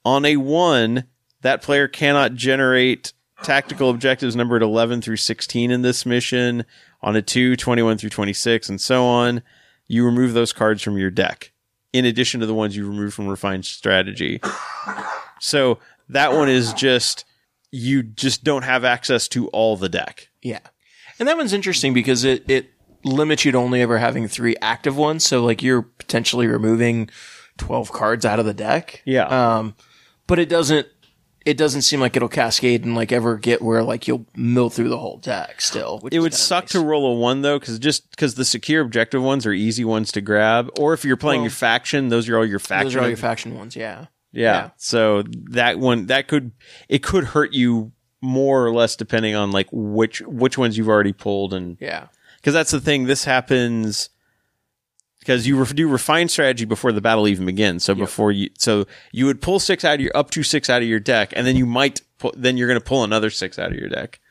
On a one, that player cannot generate tactical objectives numbered 11 through 16 in this mission. On a 2, 21 through 26, and so on. You remove those cards from your deck, in addition to the ones you remove from refined strategy. So that one is just you just don't have access to all the deck. Yeah. And that one's interesting because it, it limits you to only ever having three active ones. So like you're potentially removing 12 cards out of the deck. Yeah. Um, but it doesn't, it doesn't seem like it'll cascade and like ever get where like you'll mill through the whole deck still. Which It would suck nice. to roll a one though, because just because the secure objective ones are easy ones to grab, or if you're playing Well, your faction, those are all your faction. Those are all your faction ones. Yeah. yeah. yeah. So that one that could it could hurt you more or less depending on like which which ones you've already pulled and Yeah. because that's the thing. This happens because you ref- do refine strategy before the battle even begins. So before you, so you would pull six out of your up to six out of your deck, and then you might pu- then you're going to pull another six out of your deck.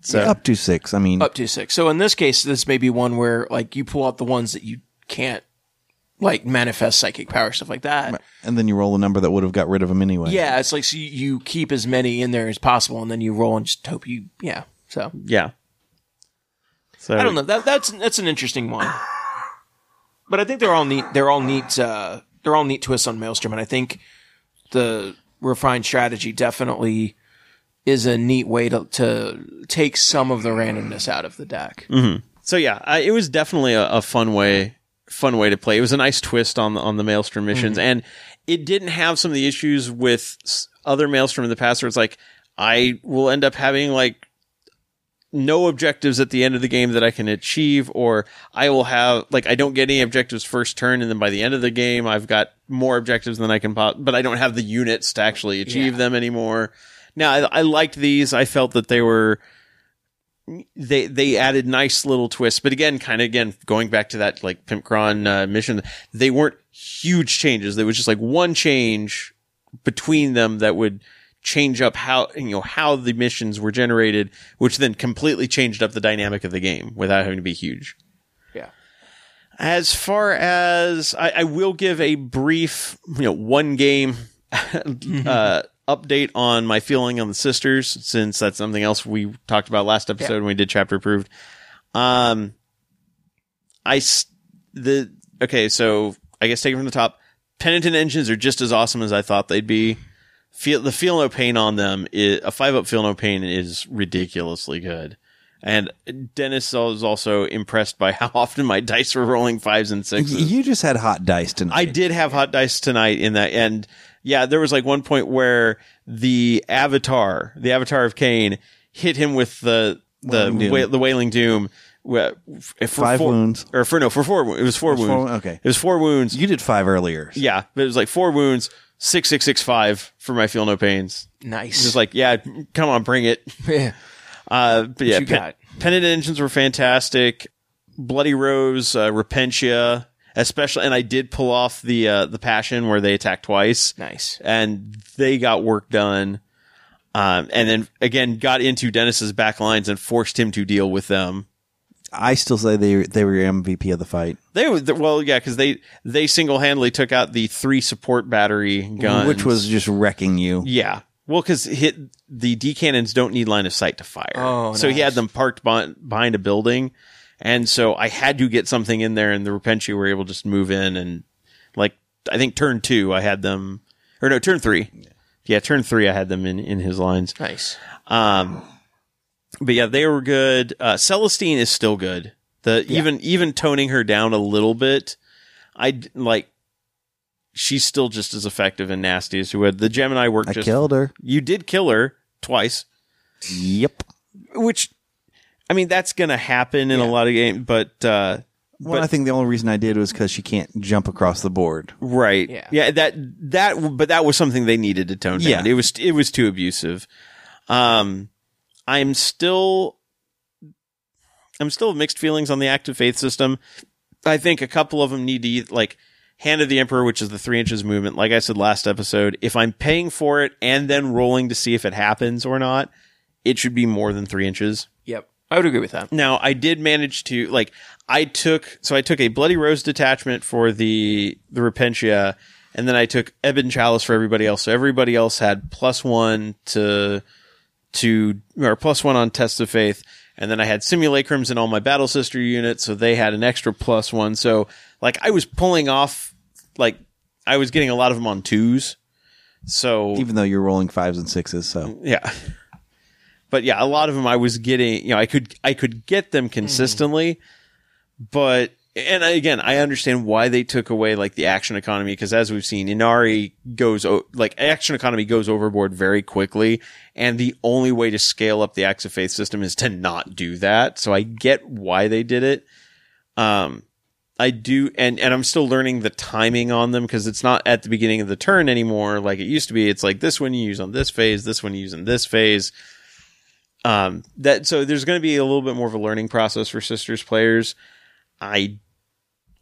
So Up to six. I mean, Up to six. So in this case, this may be one where like you pull out the ones that you can't like manifest psychic power, stuff like that. and then you roll a number that would have got rid of them anyway. Yeah, it's like so you, you keep as many in there as possible, and then you roll and just hope you. Yeah. So yeah. So I don't know. That that's that's an interesting one. But I think they're all neat. They're all neat. Uh, they're all neat twists on Maelstrom, and I think the refined strategy definitely is a neat way to to take some of the randomness out of the deck. So yeah, I, it was definitely a, a fun way, fun way to play. It was a nice twist on the on the Maelstrom missions, and it didn't have some of the issues with other Maelstrom in the past, where it's like I will end up having like no objectives at the end of the game that I can achieve, or I will have like I don't get any objectives first turn, and then by the end of the game I've got more objectives than I can pop, but I don't have the units to actually achieve them anymore. Now I, I liked these. I felt that they were they they added nice little twists, but again, kind of again going back to that like Pimpcron uh, mission, they weren't huge changes. There was just like one change between them that would change up how you know how the missions were generated, which then completely changed up the dynamic of the game without having to be huge. Yeah. As far as I, I will give a brief, you know, one game uh, update on my feeling on the sisters, since that's something else we talked about last episode when we did chapter approved. Um, I the okay, so I guess taking from the top, penitent engines are just as awesome as I thought they'd be. Feel the feel no pain on them is a five up feel no pain is ridiculously good. And Dennis was also impressed by how often my dice were rolling fives and sixes. You just had hot dice tonight. I did have hot dice tonight in that, and yeah, there was like one point where the avatar, the avatar of Khaine, hit him with the the Wailing Doom. wa- the wailing doom. For Five four, wounds. or for no, for four. It was four was wounds. four- okay. it was four wounds. You did five earlier. Yeah, but it was like four wounds, six six six five for my feel no pains. Nice. Just like yeah, come on, bring it. yeah. Uh, but yeah, Pen- got? Engines were fantastic. Bloody Rose, uh, Repentia, especially, and I did pull off the uh, the Passion where they attack twice, Nice. and they got work done. Um, and then again, got into Dennis's back lines and forced him to deal with them. I still say they they were your MVP of the fight, They were well, yeah, because they they single handedly took out the three support battery guns, which was just wrecking you. Yeah. Well, because hit the D cannons don't need line of sight to fire. Oh, so he had them parked behind, behind a building, and so I had to get something in there, and the Repentia were able to just move in, and like I think turn two, I had them, or no, turn three. Yeah, turn three, I had them in in his lines. Nice. Um, but yeah, they were good. Uh, Celestine is still good. The even even toning her down a little bit, I d- like. She's still just as effective and nasty as she would. the Geminae worked. I just killed her. you did kill her twice, Yep. which I mean that's gonna happen in a lot of games, but uh, Well, I think the only reason I did was because she can't jump across the board. right, Yeah. yeah, that that but that was something they needed to tone down. Yeah. It was it was too abusive. Um, I'm still I'm still mixed feelings on the Acts of Faith system. I think a couple of them need to eat, like Hand of the Emperor, which is the three inches movement. Like I said last episode, if I'm paying for it and then rolling to see if it happens or not, it should be more than three inches. Yep. I would agree with that. Now, I did manage to like I took so I took a bloody rose detachment for the the Repentia, and then I took Ebon Chalice for everybody else. So everybody else had plus one to to or plus one on Test of Faith, and then I had simulacrums in all my Battle Sister units, so they had an extra plus one. So like I was pulling off like I was getting a lot of them on twos. So Even though you're rolling fives and sixes, so yeah. But yeah, a lot of them I was getting, you know, I could I could get them consistently, but and again, I understand why they took away like the action economy because as we've seen, Ynnari goes like action economy goes overboard very quickly, and the only way to scale up the Acts of Faith system is to not do that. So I get why they did it. Um, I do, and and I'm still learning the timing on them because it's not at the beginning of the turn anymore like it used to be. It's like this one you use on this phase, this one you use in this phase. Um, that so there's going to be a little bit more of a learning process for sisters players. I,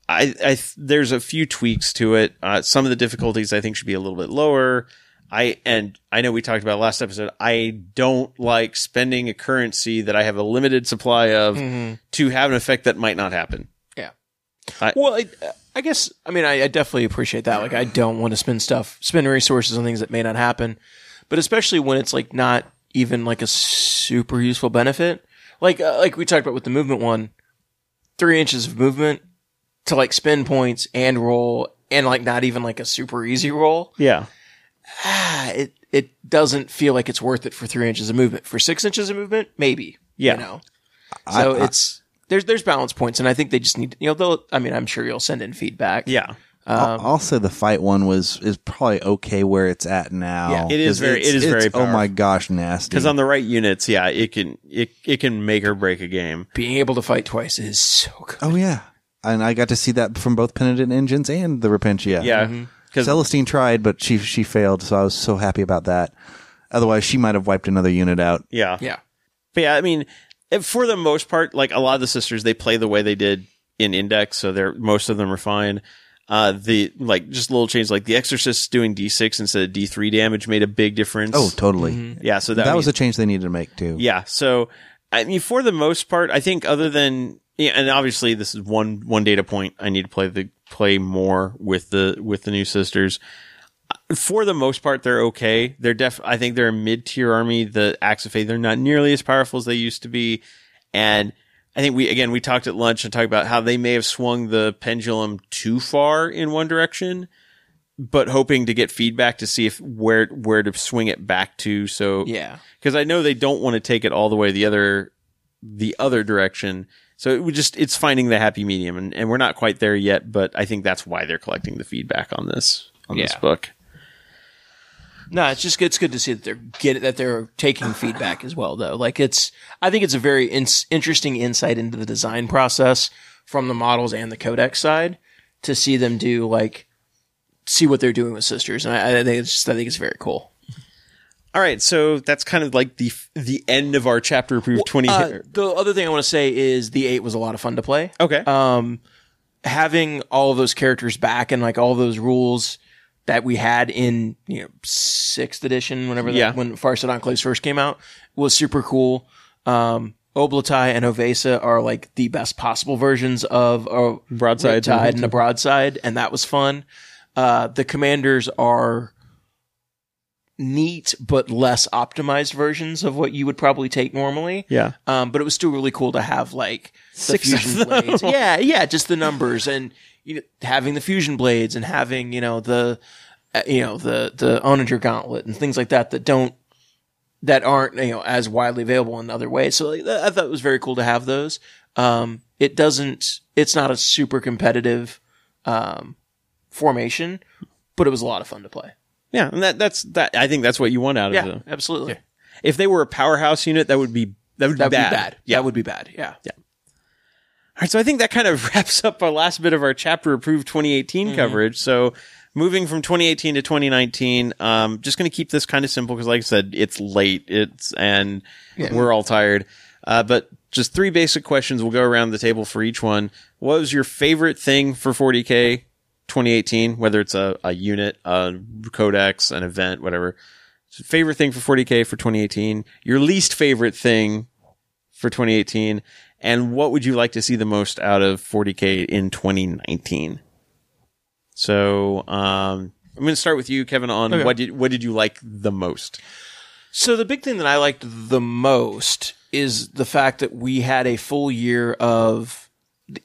I, I there's a few tweaks to it. Uh, some of the difficulties I think should be a little bit lower. I and I know we talked about last episode. I don't like spending a currency that I have a limited supply of to have an effect that might not happen. Yeah. I- well, I, I guess I mean I, I definitely appreciate that. Like I don't want to spend stuff, spend resources on things that may not happen, but especially when it's like not even like a super useful benefit. Like uh, like we talked about with the movement one, three inches of movement to like spend points and roll, and like not even like a super easy roll. Yeah. Ah, it it doesn't feel like it's worth it for three inches of movement. For six inches of movement, maybe. Yeah. You know. So it's there's there's balance points, and I think they just need you know they'll. I mean, I'm sure you'll send in feedback. Yeah. I'll, I'll say the fight one was is probably okay where it's at now. Yeah. It is 'Cause very- it's- very it's- Oh my gosh, nasty! Because on the right units, yeah, it can it it can make or break a game. Being able to fight twice is so good. oh yeah, and I got to see that from both Penitent Engines and the Repentia. Yeah. Mm-hmm. Mm-hmm. Because Celestine tried, but she she failed, so I was so happy about that. Otherwise, she might have wiped another unit out. yeah. Yeah. But yeah, I mean, if- for the most part, like a lot of the sisters, they play the way they did in Index, so they're most of them are fine. Uh, the like just little changes, like the Exorcist doing D6 instead of D3 damage made a big difference. Oh, totally. Mm-hmm. yeah. So that, That was I a change they needed to make too. yeah. So I mean, for the most part, I think other than yeah, and obviously this is one one data point. I need to play the play more with the with the new sisters. For the most part, they're okay. They're def. I think they're a mid tier army. The Acts of Faith they're not nearly as powerful as they used to be, and I think we again we talked at lunch and talked about how they may have swung the pendulum too far in one direction, but hoping to get feedback to see if where where to swing it back to. So Yeah. because I know they don't want to take it all the way the other the other direction. So it would just it's finding the happy medium, and, and we're not quite there yet. But I think that's why they're collecting the feedback on this on this book. No, it's just it's good to see that they're get that they're taking feedback as well, though. Like it's, I think it's a very ins interesting insight into the design process from the models and the codex side to see them do like see what they're doing with sisters, and I, I think it's just, I think it's very cool. All right, so that's kind of like the the end of our chapter approved twenty. Uh, the other thing I want to say is the eight was a lot of fun to play. okay, um, having all of those characters back and like all those rules that we had in you know sixth edition, whenever Yeah. when Farsight Enclaves first came out, was super cool. Um, Ob'lotai and O'Vesa are like the best possible versions of a Broadside. Riptide and a broadside, and that was fun. Uh, the commanders are neat but less optimized versions of what you would probably take normally. yeah, Um, but it was still really cool to have like the Six of fusion them. blades. Yeah, yeah, just the numbers and you know having the fusion blades and having you know the uh, you know the the onager gauntlet and things like that that don't that aren't you know as widely available in other ways. So like, I thought it was very cool to have those. Um, it doesn't. It's not a super competitive um, formation, but it was a lot of fun to play. yeah, and that that's that. I think that's what you want out of Yeah, them. absolutely. If they were a powerhouse unit, that would be that would That would be bad. be bad. Yeah. That would be bad. Yeah. Yeah. All right, so I think that kind of wraps up our last bit of our chapter approved 2018 Mm-hmm. coverage. So moving from 2018 to 2019, um, just going to keep this kind of simple because, like I said, it's late. It's and we're all tired. Uh, but just three basic questions. We'll go around the table for each one. What was your favorite thing for 40k 2018? Whether it's a, a unit, a codex, an event, whatever. Favorite thing for 40k for 2018. Your least favorite thing for 2018 and what would you like to see the most out of 40k in 2019 so um, i'm going to start with you kevin on Okay. what did what did you like the most So the big thing that I liked the most is the fact that we had a full year of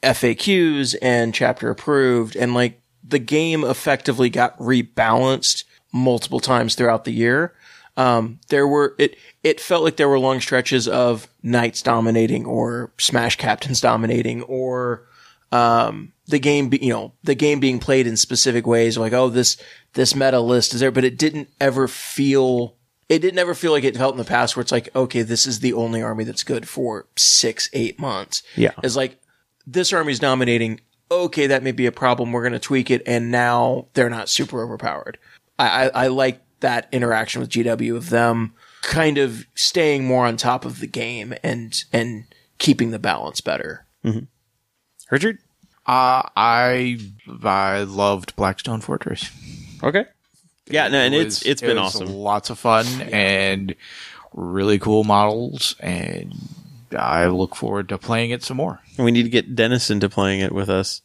FAQs and chapter approved and like the game effectively got rebalanced multiple times throughout the year. Um, there were it it felt like there were long stretches of knights dominating or smash captains dominating or um, the game be, you know the game being played in specific ways like oh this this meta list is there but it didn't ever feel it didn't ever feel like it felt in the past where it's like okay this is the only army that's good for six eight months Yeah. it's like this army's dominating okay that may be a problem we're going to tweak it and now they're not super overpowered I, I, I like that interaction with GW of them kind of staying more on top of the game and and keeping the balance better. Richard? Uh, I I loved Blackstone Fortress. Okay. Yeah, no, and It it's was- it's it been was awesome. Lots of fun and really cool models, and I look forward to playing it some more. We need to get Dennis into playing it with us.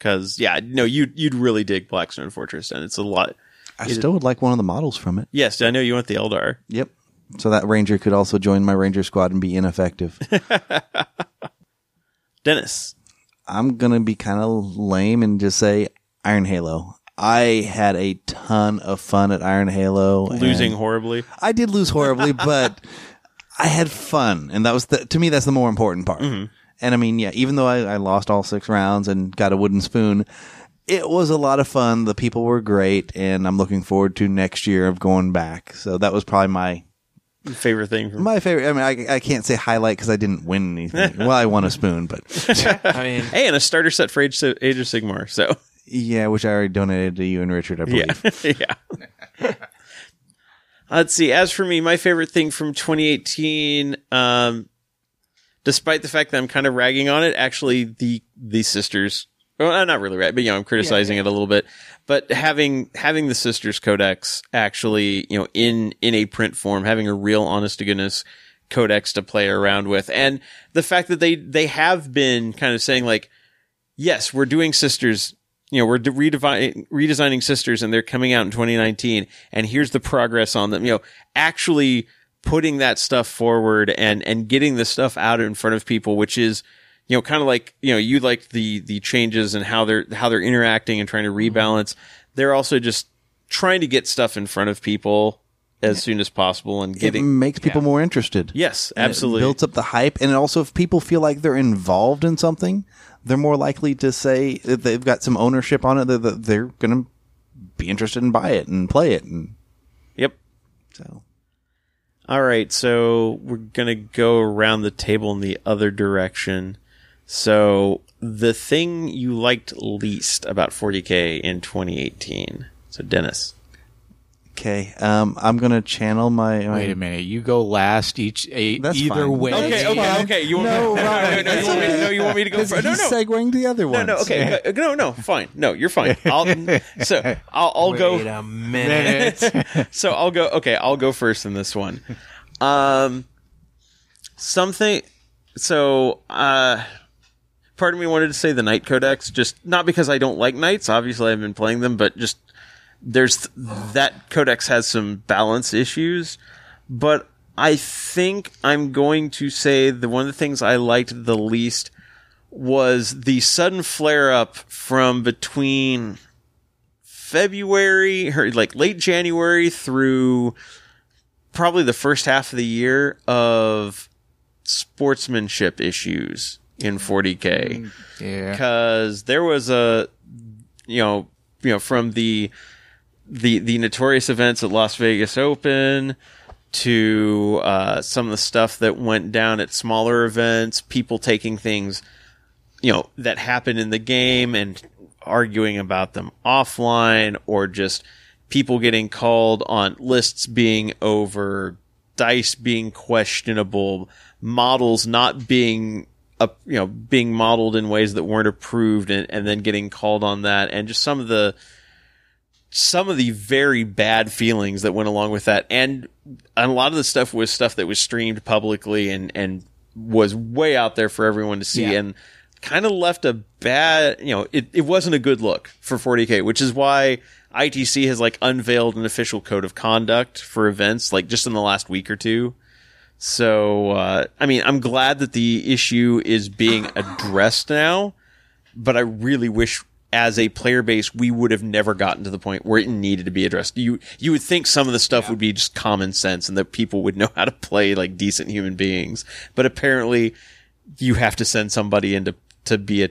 Cause yeah, no, you you'd really dig Blackstone Fortress, and it's a lot. I still would like one of the models from it. Yes, I know you want the Eldar. Yep. So that ranger could also join my ranger squad and be ineffective. Dennis. I'm gonna be kind of lame and just say Iron Halo. I had a ton of fun at Iron Halo. Losing horribly. I did lose horribly, but I had fun, and that was the, to me that's the more important part. Mm-hmm. And I mean, yeah, even though I, I lost all six rounds and got a wooden spoon, it was a lot of fun. The people were great, and I'm looking forward to next year of going back. So that was probably my Favorite thing from my favorite. I mean, I, I can't say highlight because I didn't win anything. well, I won a spoon, but I mean, Hey, and a starter set for Age, Age of Sigmar. So yeah, which I already donated to you and Richard, I believe. yeah. yeah. Let's see. As for me, my favorite thing from 2018, um, despite the fact that I'm kind of ragging on it, actually the the sisters. Well, I'm not really right, but you know, I'm criticizing it a little bit. But having having the sisters codex actually, you know, in in a print form, having a real honest to goodness codex to play around with, and the fact that they they have been kind of saying like, yes, we're doing sisters. You know, we're de- redevi- redesigning sisters and they're coming out in 2019 and here's the progress on them. You know, actually putting that stuff forward and, and getting the stuff out in front of people, which is, you know, kind of like, you know, you like the, the changes and how they're, how they're interacting and trying to mm-hmm. rebalance. They're also just trying to get stuff in front of people as soon as possible and It makes people more interested. yes, absolutely. It builds up the hype, and also if people feel like they're involved in something, they're more likely to say that they've got some ownership on it. That they're going to be interested in buy it and play it, and yep. so All right, so we're gonna go around the table in the other direction. So the thing you liked least about 40k in 2018. So Dennis. Okay. Um, I'm going to channel my. my Wait a minute, you go last each a, That's either fine. way. Okay, okay, okay. You want No, me? No, Ryan, no, no, it's you want me, okay. no, you want me to go? Because For, no, he's no. segueing the other one. no, no, okay, go- no, no, fine. No, you're fine. I'll so I'll, I'll go. wait a minute. so I'll go. Okay, I'll go first in this one. Um, something. So, uh, part of me wanted to say the Knight Codex, just not because I don't like Knights. Obviously, I've been playing them, but just there's th- that Codex has some balance issues. But I think I'm going to say the one of the things I liked the least was the sudden flare up from between February or like late January through probably the first half of the year of sportsmanship issues in 40k mm, Yeah. because there was a you know you know from the the the notorious events at Las Vegas Open to uh, some of the stuff that went down at smaller events, people taking things you know that happen in the game and arguing about them offline or just people getting called on lists being over dice being questionable models not being up you know being modeled in ways that weren't approved and, and then getting called on that and just some of the some of the very bad feelings that went along with that and, and a lot of the stuff was stuff that was streamed publicly and and was way out there for everyone to see Yeah. and kind of left a bad you know it, it wasn't a good look for 40k which is why ITC has like unveiled an official code of conduct for events, like just in the last week or two. So, uh, I mean, I'm glad that the issue is being addressed now, but I really wish as a player base, we would have never gotten to the point where it needed to be addressed. You, you would think some of the stuff would be just common sense and that people would know how to play like decent human beings. But apparently you have to send somebody in to, to be a,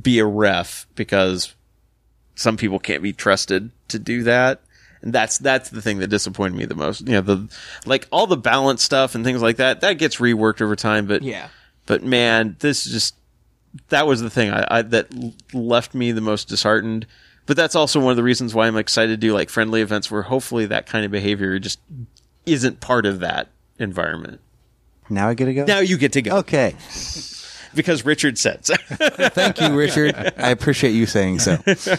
be a ref because some people can't be trusted to do that. And that's that's the thing that disappointed me the most. You know, the like all the balance stuff and things like that, that gets reworked over time, but Yeah. but man, this is just that was the thing I, I that left me the most disheartened. But that's also one of the reasons why I'm excited to do like friendly events where hopefully that kind of behavior just isn't part of that environment. Now I get to go. Now you get to go Okay. because Richard said so. Thank you, Richard. I appreciate you saying so.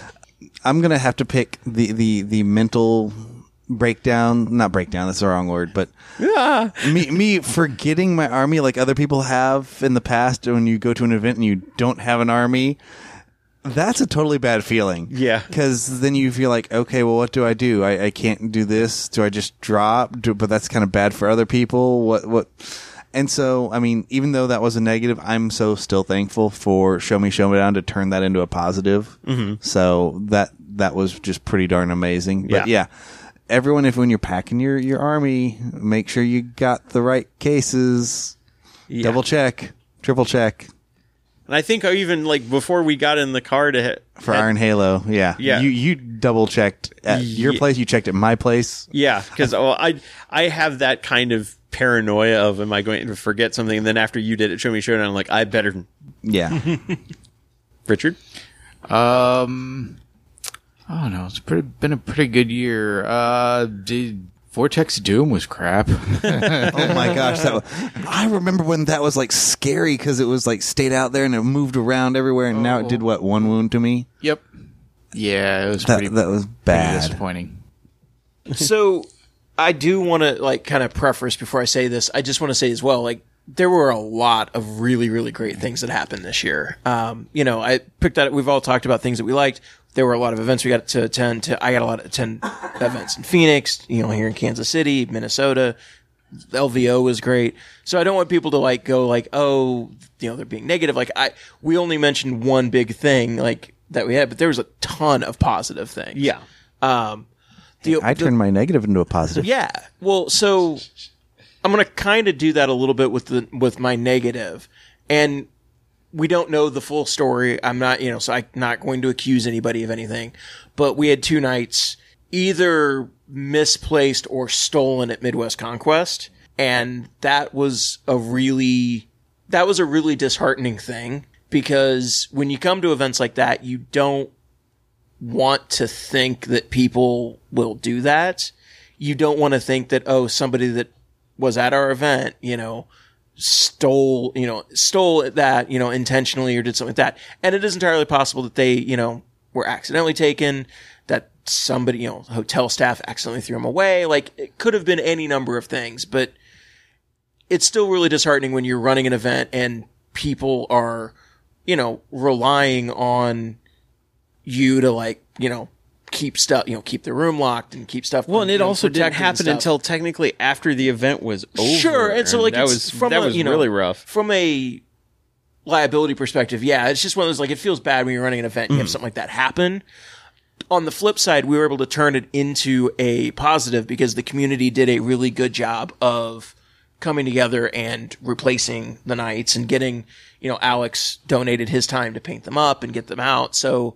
I'm gonna have to pick the the the mental breakdown. Not breakdown. That's the wrong word. But me me forgetting my army like other people have in the past. When you go to an event and you don't have an army. That's a totally bad feeling. Yeah. Because then you feel like, okay, well, what do I do? I, I can't do this. Do I just drop? Do, but that's kind of bad for other people. What, what? And so, I mean, even though that was a negative, I'm so still thankful for Show Me show me down to turn that into a positive. Mm-hmm. So that, that was just pretty darn amazing. But Yeah. yeah. Everyone, if when you're packing your, your army, make sure you got the right cases. Double check, triple check And I think I even like before we got in the car to hit, for Iron Halo. Yeah. Yeah. You, you double checked at your Ye- place. You checked at my place. Yeah, because well, I I have that kind of paranoia of am I going to forget something? And then after you did it, show me showdown. I'm like, I better. Yeah. Richard, Um, I don't know. It's pretty, been a pretty good year. Uh, did Vortex Doom was crap. oh my gosh, that was, I remember when that was like scary because it was like stayed out there and it moved around everywhere, and now it did what one wound to me. yep. Yeah, it was That pretty, that was bad. disappointing. so I do want to like kind of preface before I say this. I just want to say as well, like there were a lot of really, really great things that happened this year. Um, you know, I picked out. We've all talked about things that we liked. There were a lot of events we got to attend. To I got a lot of attend events in Phoenix. You know, here in Kansas City, Minnesota. LVO was great. So I don't want people to like go like, oh, you know, they're being negative. Like I, we only mentioned one big thing like that we had, but there was a ton of positive things. Yeah. Um, the, I the- turned my negative into a positive. yeah. Well, so I'm going to kind of do that a little bit with the with my negative, and we don't know the full story. I'm not, you know, so I'm not going to accuse anybody of anything. But we had two knights either misplaced or stolen at Midwest Conquest, and that was a really that was a really disheartening thing because when you come to events like that, you don't want to think that people will do that. You don't want to think that, oh, somebody that was at our event, you know, stole, you know, stole that, you know, intentionally or did something like that. And it is entirely possible that they, you know, were accidentally taken, that somebody, you know, hotel staff accidentally threw them away. Like it could have been any number of things, but it's still really disheartening when you're running an event and people are, you know, relying on you to like, you know, keep stuff, you know, keep the room locked and keep stuff. Well, and it also didn't happen until technically after the event was over. Sure, and so like that it's was from that a, was you know, really rough. from a liability perspective. Yeah, it's just one of those like it feels bad when you're running an event and you have hmm. something like that happen. On the flip side, we were able to turn it into a positive because the community did a really good job of coming together and replacing the knights and getting, you know, Alex donated his time to paint them up and get them out. So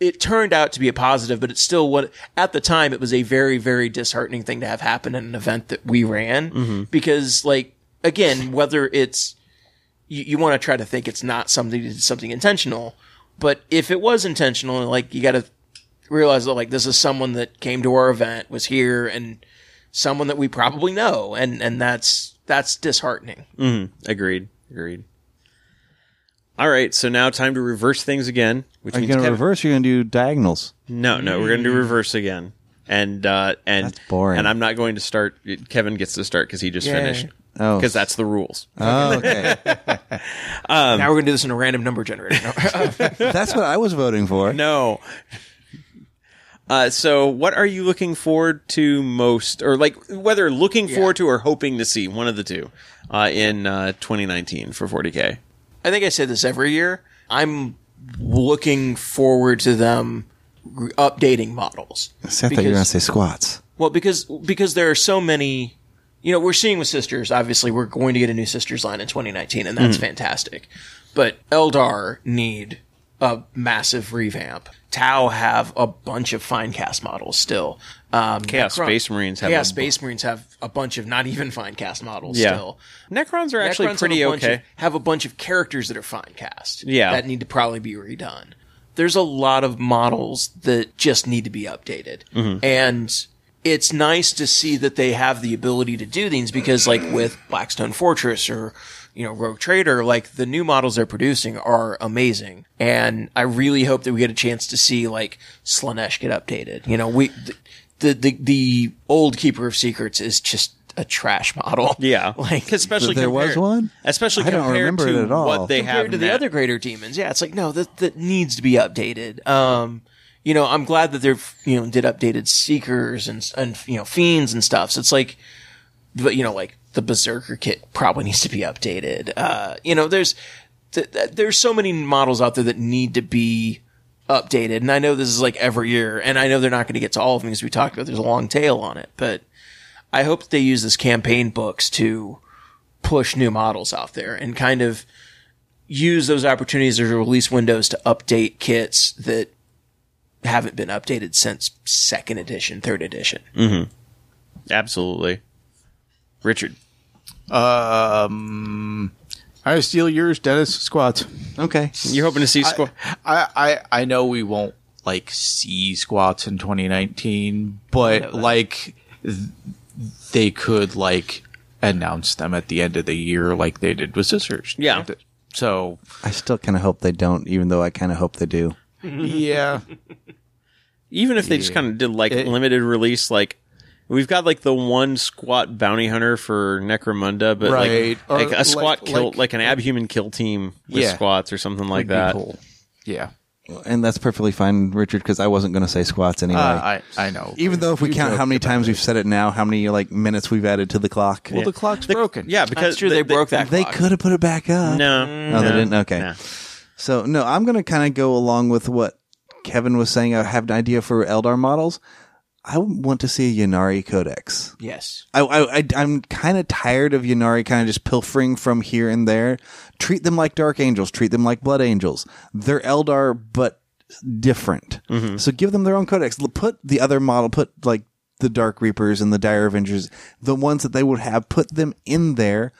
it turned out to be a positive, but it's still what at the time it was a very, very disheartening thing to have happen in an event that we ran mm-hmm. because like, again, whether it's, you, you want to try to think it's not something, something intentional, but if it was intentional, like you got to realize that like this is someone that came to our event, was here and someone that we probably know. And, and that's, that's disheartening. Mm-hmm. Agreed. Agreed. All right, so now time to reverse things again. Which Are you means going to Kevin- reverse? You're going to do diagonals? No, no, we're going to do reverse again. And uh, and That's boring. And I'm not going to start. Kevin gets to start because he just Yay. finished. Oh. because that's the rules. Oh, okay. now we're going to do this in a random number generator. No. That's what I was voting for. No. Uh, so, what are you looking forward to most, or like whether looking forward to or hoping to see one of the two uh, in uh, 2019 for 40k? I think I say this every year. I'm looking forward to them updating models. See, I thought you were going to say squats. Well, because because there are so many. You know, we're seeing with sisters. Obviously, we're going to get a new sisters line in 2019, and that's hmm. fantastic. But Eldar need a massive revamp. Tau have a bunch of Finecast models still. Um, Chaos Space Marines have Chaos a bu- Space Marines have a bunch of not even Finecast models Yeah. still. Necrons are actually Necrons have pretty a bunch okay. Of, have a bunch of characters that are Finecast. Yeah. that need to probably be redone. There's a lot of models that just need to be updated, Mm-hmm. and it's nice to see that they have the ability to do things because, like with Blackstone Fortress or you know Rogue Trader, like the new models they're producing are amazing, and I really hope that we get a chance to see like Slaanesh get updated. You know, we the the the old Keeper of Secrets is just a trash model. Yeah, like especially There was one? especially I don't compared remember to it at all. what they compared have to the now. other greater demons. Yeah, it's like no, that that needs to be updated. Um, you know, I'm glad that they're you know did updated seekers and and you know fiends and stuff. So it's like, but you know, like the berserker kit probably needs to be updated. Uh, you know, there's th- th- there's so many models out there that need to be updated, and I know this is like every year, and I know they're not going to get to all of them because we talked about there's a long tail on it, but I hope that they use this campaign books to push new models out there and kind of use those opportunities as release windows to update kits that haven't been updated since second edition, third edition. Absolutely, Richard. Um, I steal yours, Dennis. Squats. Okay. You're hoping to see squad. I, I I know we won't like see squats in 2019, but like th- they could like announce them at the end of the year, like they did with Scissors. Yeah. So I still kind of hope they don't, even though I kind of hope they do. yeah, Even if they just kind of did like limited release, like we've got like the one squat bounty hunter for Necromunda, but Right. like, Or like a squat like- kill, like- like, an abhuman kill team with Yeah. squats or something like Would that. cool. Yeah, And that's perfectly fine, Richard, because I wasn't going to say squats anyway. uh, I I know. even though if we You count how many times it. we've said it now, how many like minutes we've added to the clock. well, the clock's broken. Yeah, because That's true. They, broke that. they could have put it back up. No, No, they didn't. Okay. no. So no, I'm going to kind of go along with what Kevin was saying. I have an idea for Eldar models. I want to see a Ynnari Codex. Yes. I, I, I I'm kind of tired of Ynnari kind of just pilfering from here and there. Treat them like Dark Angels. Treat them like Blood Angels. They're Eldar, but different. So give them their own codex. Put the other model. Put like the Dark Reapers and the Dire Avengers, the ones that they would have. Put them in there.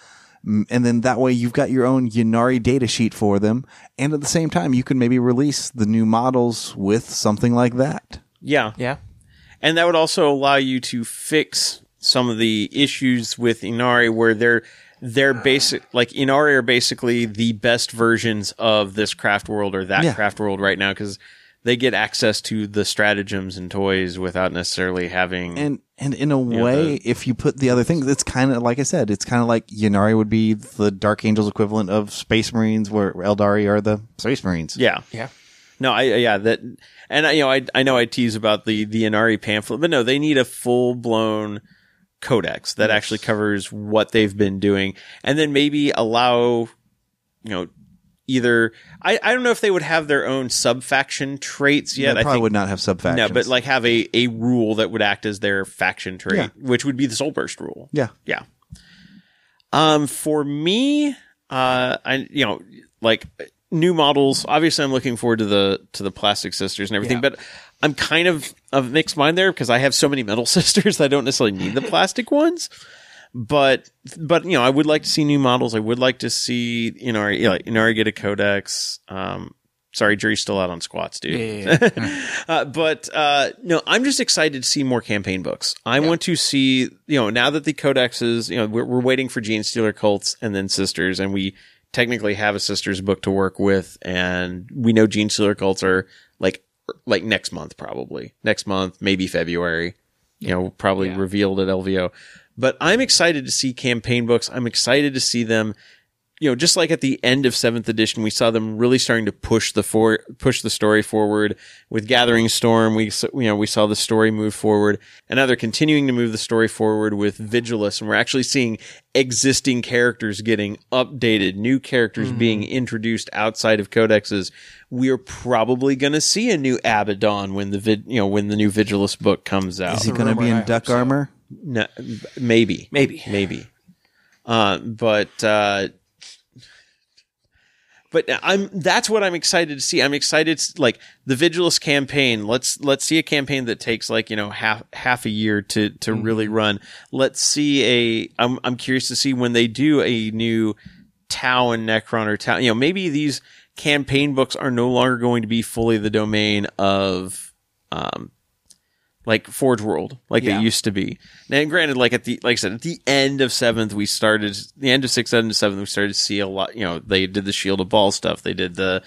Mm, And then that way you've got your own Ynnari data sheet for them. And at the same time, you can maybe release the new models with something like that. Yeah, Yeah. And that would also allow you to fix some of the issues with Ynnari where they're they're basic like Ynnari are basically the best versions of this craft world or that Yeah. craft world right now because they get access to the stratagems and toys without necessarily having And and in a way, if you put the other things, it's kind of like I said, it's kind of like Ynnari would be the Dark Angels equivalent of Space Marines, where Eldari are the Space Marines. yeah Yeah. No I yeah that and I, you know I I know I tease about the the Ynnari pamphlet but no they need a full blown codex that actually covers what they've been doing and then maybe allow you know either I, I don't know if they would have their own sub faction traits yet. They I probably think would not have sub factions. no but like have a a rule that would act as their faction trait Yeah. which would be the soul burst rule. Yeah, yeah. Um for me uh I you know like new models. Obviously I'm looking forward to the to the plastic sisters and everything but I'm kind of of mixed mind there because I have so many metal sisters that I don't necessarily need the plastic ones. But but you know I would like to see new models. I would like to see you know, Ynnari get a codex. Um sorry jury's still out on squats dude. Yeah. uh, but uh, no, I'm just excited to see more campaign books. I want to see, you know, now that the codexes, you know, we're, we're waiting for Genestealer cults and then sisters, and we technically have a sisters book to work with, and we know Genestealer cults are like er, like next month probably next month, maybe February. You know, probably revealed at LVO. But I'm excited to see campaign books. I'm excited to see them you know, just like at the end of seventh edition, we saw them really starting to push the for push the story forward with Gathering Storm. We you know we saw the story move forward, and now they're continuing to move the story forward with Vigilus, and we're actually seeing existing characters getting updated, new characters being introduced outside of codexes. We are probably going to see a new Abaddon when the vid, you know when the new Vigilus book comes out. Is he going to be rumor, I in hope duck so. armor? No, maybe, Maybe. maybe. Uh, but uh, but I'm that's what I'm excited to see. I'm excited to, like the Vigilus campaign. Let's let's see a campaign that takes like you know half half a year to to really run. Let's see a. I'm I'm curious to see when they do a new Tau and Necron or Tau. You know maybe these campaign books are no longer going to be fully the domain of um like Forge World, like Yeah. it used to be. Now, granted, like at the like I said, at the end of seventh, we started the end of sixth, end of seventh, we started to see a lot. You know, they did the Shield of Baal stuff. They did the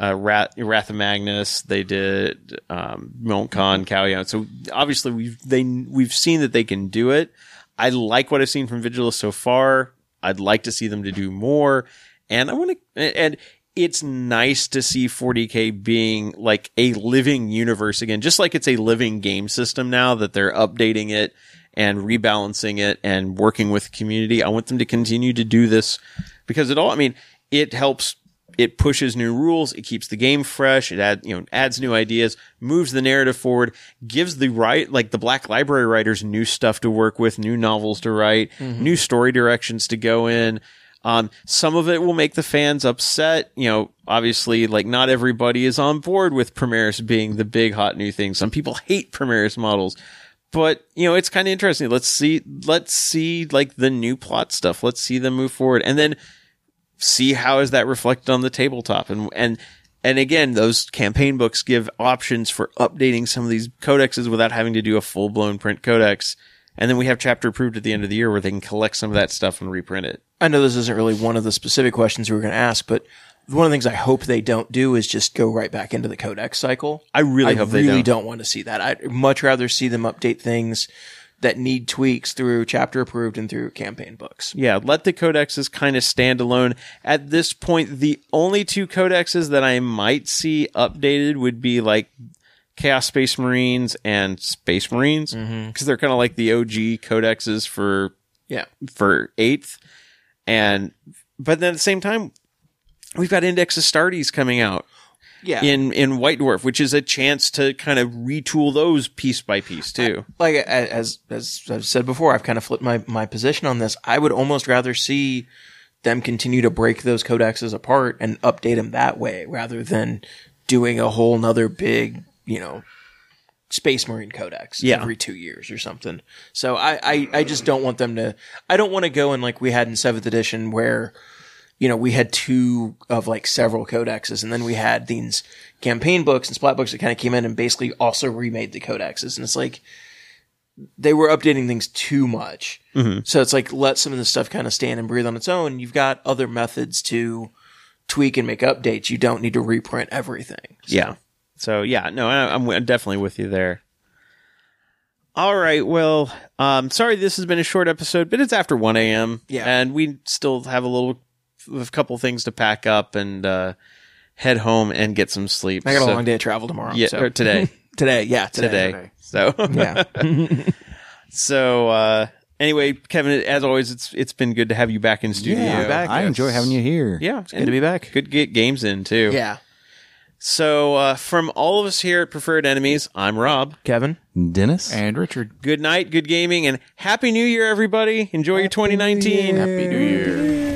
uh, Wrath, Wrath of Magnus. They did um, Milkcon, Kauyon. So obviously, we've they we've seen that they can do it. I like what I've seen from Vigilus so far. I'd like to see them to do more, and I want to and. It's nice to see 40k being like a living universe again, just like it's a living game system now that they're updating it and rebalancing it and working with the community. I want them to continue to do this because it all, I mean, it helps, it pushes new rules, it keeps the game fresh, it add, you know, adds new ideas, moves the narrative forward, gives the right, like the Black Library writers new stuff to work with, new novels to write, mm-hmm. new story directions to go in. Um, some of it will make the fans upset. You know, obviously, like not everybody is on board with Primaris being the big hot new thing. Some people hate Primaris models, but you know, it's kind of interesting. Let's see, let's see like the new plot stuff. Let's see them move forward and then see how is that reflected on the tabletop and, and, and again, those campaign books give options for updating some of these codexes without having to do a full blown print codex. And then we have chapter approved at the end of the year where they can collect some of that stuff and reprint it. I know this isn't really one of the specific questions we were going to ask, but one of the things I hope they don't do is just go right back into the codex cycle. I really I hope they really don't. don't want to see that. I'd much rather see them update things that need tweaks through chapter approved and through campaign books. Yeah, let the codexes kind of stand alone. At this point, the only two codexes that I might see updated would be like Chaos Space Marines and Space Marines mm-hmm. because they're kind of like the OG codexes for Yeah. for eighth. And but then at the same time, we've got Index Astartes coming out Yeah. in in White Dwarf, which is a chance to kind of retool those piece by piece too. like as as I've said before, I've kind of flipped my my position on this. I would almost rather see them continue to break those codexes apart and update them that way, rather than doing a whole nother big, you know, Space Marine Codex Yeah. every two years or something. So I, I I just don't want them to. I don't want to go in like we had in seventh edition where. You know, we had two of like several codexes, and then we had these campaign books and splat books that kind of came in and basically also remade the codexes. And it's like, they were updating things too much. Mm-hmm. So it's like let some of this stuff kind of stand and breathe on its own. You've got other methods to tweak and make updates. You don't need to reprint everything. So- Yeah. So yeah, no, I, I'm, I'm definitely with you there. All right. Well, um, sorry this has been a short episode, but it's after 1 a.m. Yeah. and we still have a little, a couple things to pack up and uh, head home and get some sleep. I got a long day of travel tomorrow. Yeah, so. or today, today. Yeah, today. today. So Yeah. so uh, anyway, Kevin, as always, it's it's been good to have you back in studio. Yeah, back, I enjoy having you here. Yeah, it's good to be back. Good to get games in too. yeah. So uh, from all of us here at Preferred Enemies, I'm Rob. Kevin. Dennis. And Richard, good night, good gaming, and happy new year, everybody. Enjoy your 2019. Happy New Year.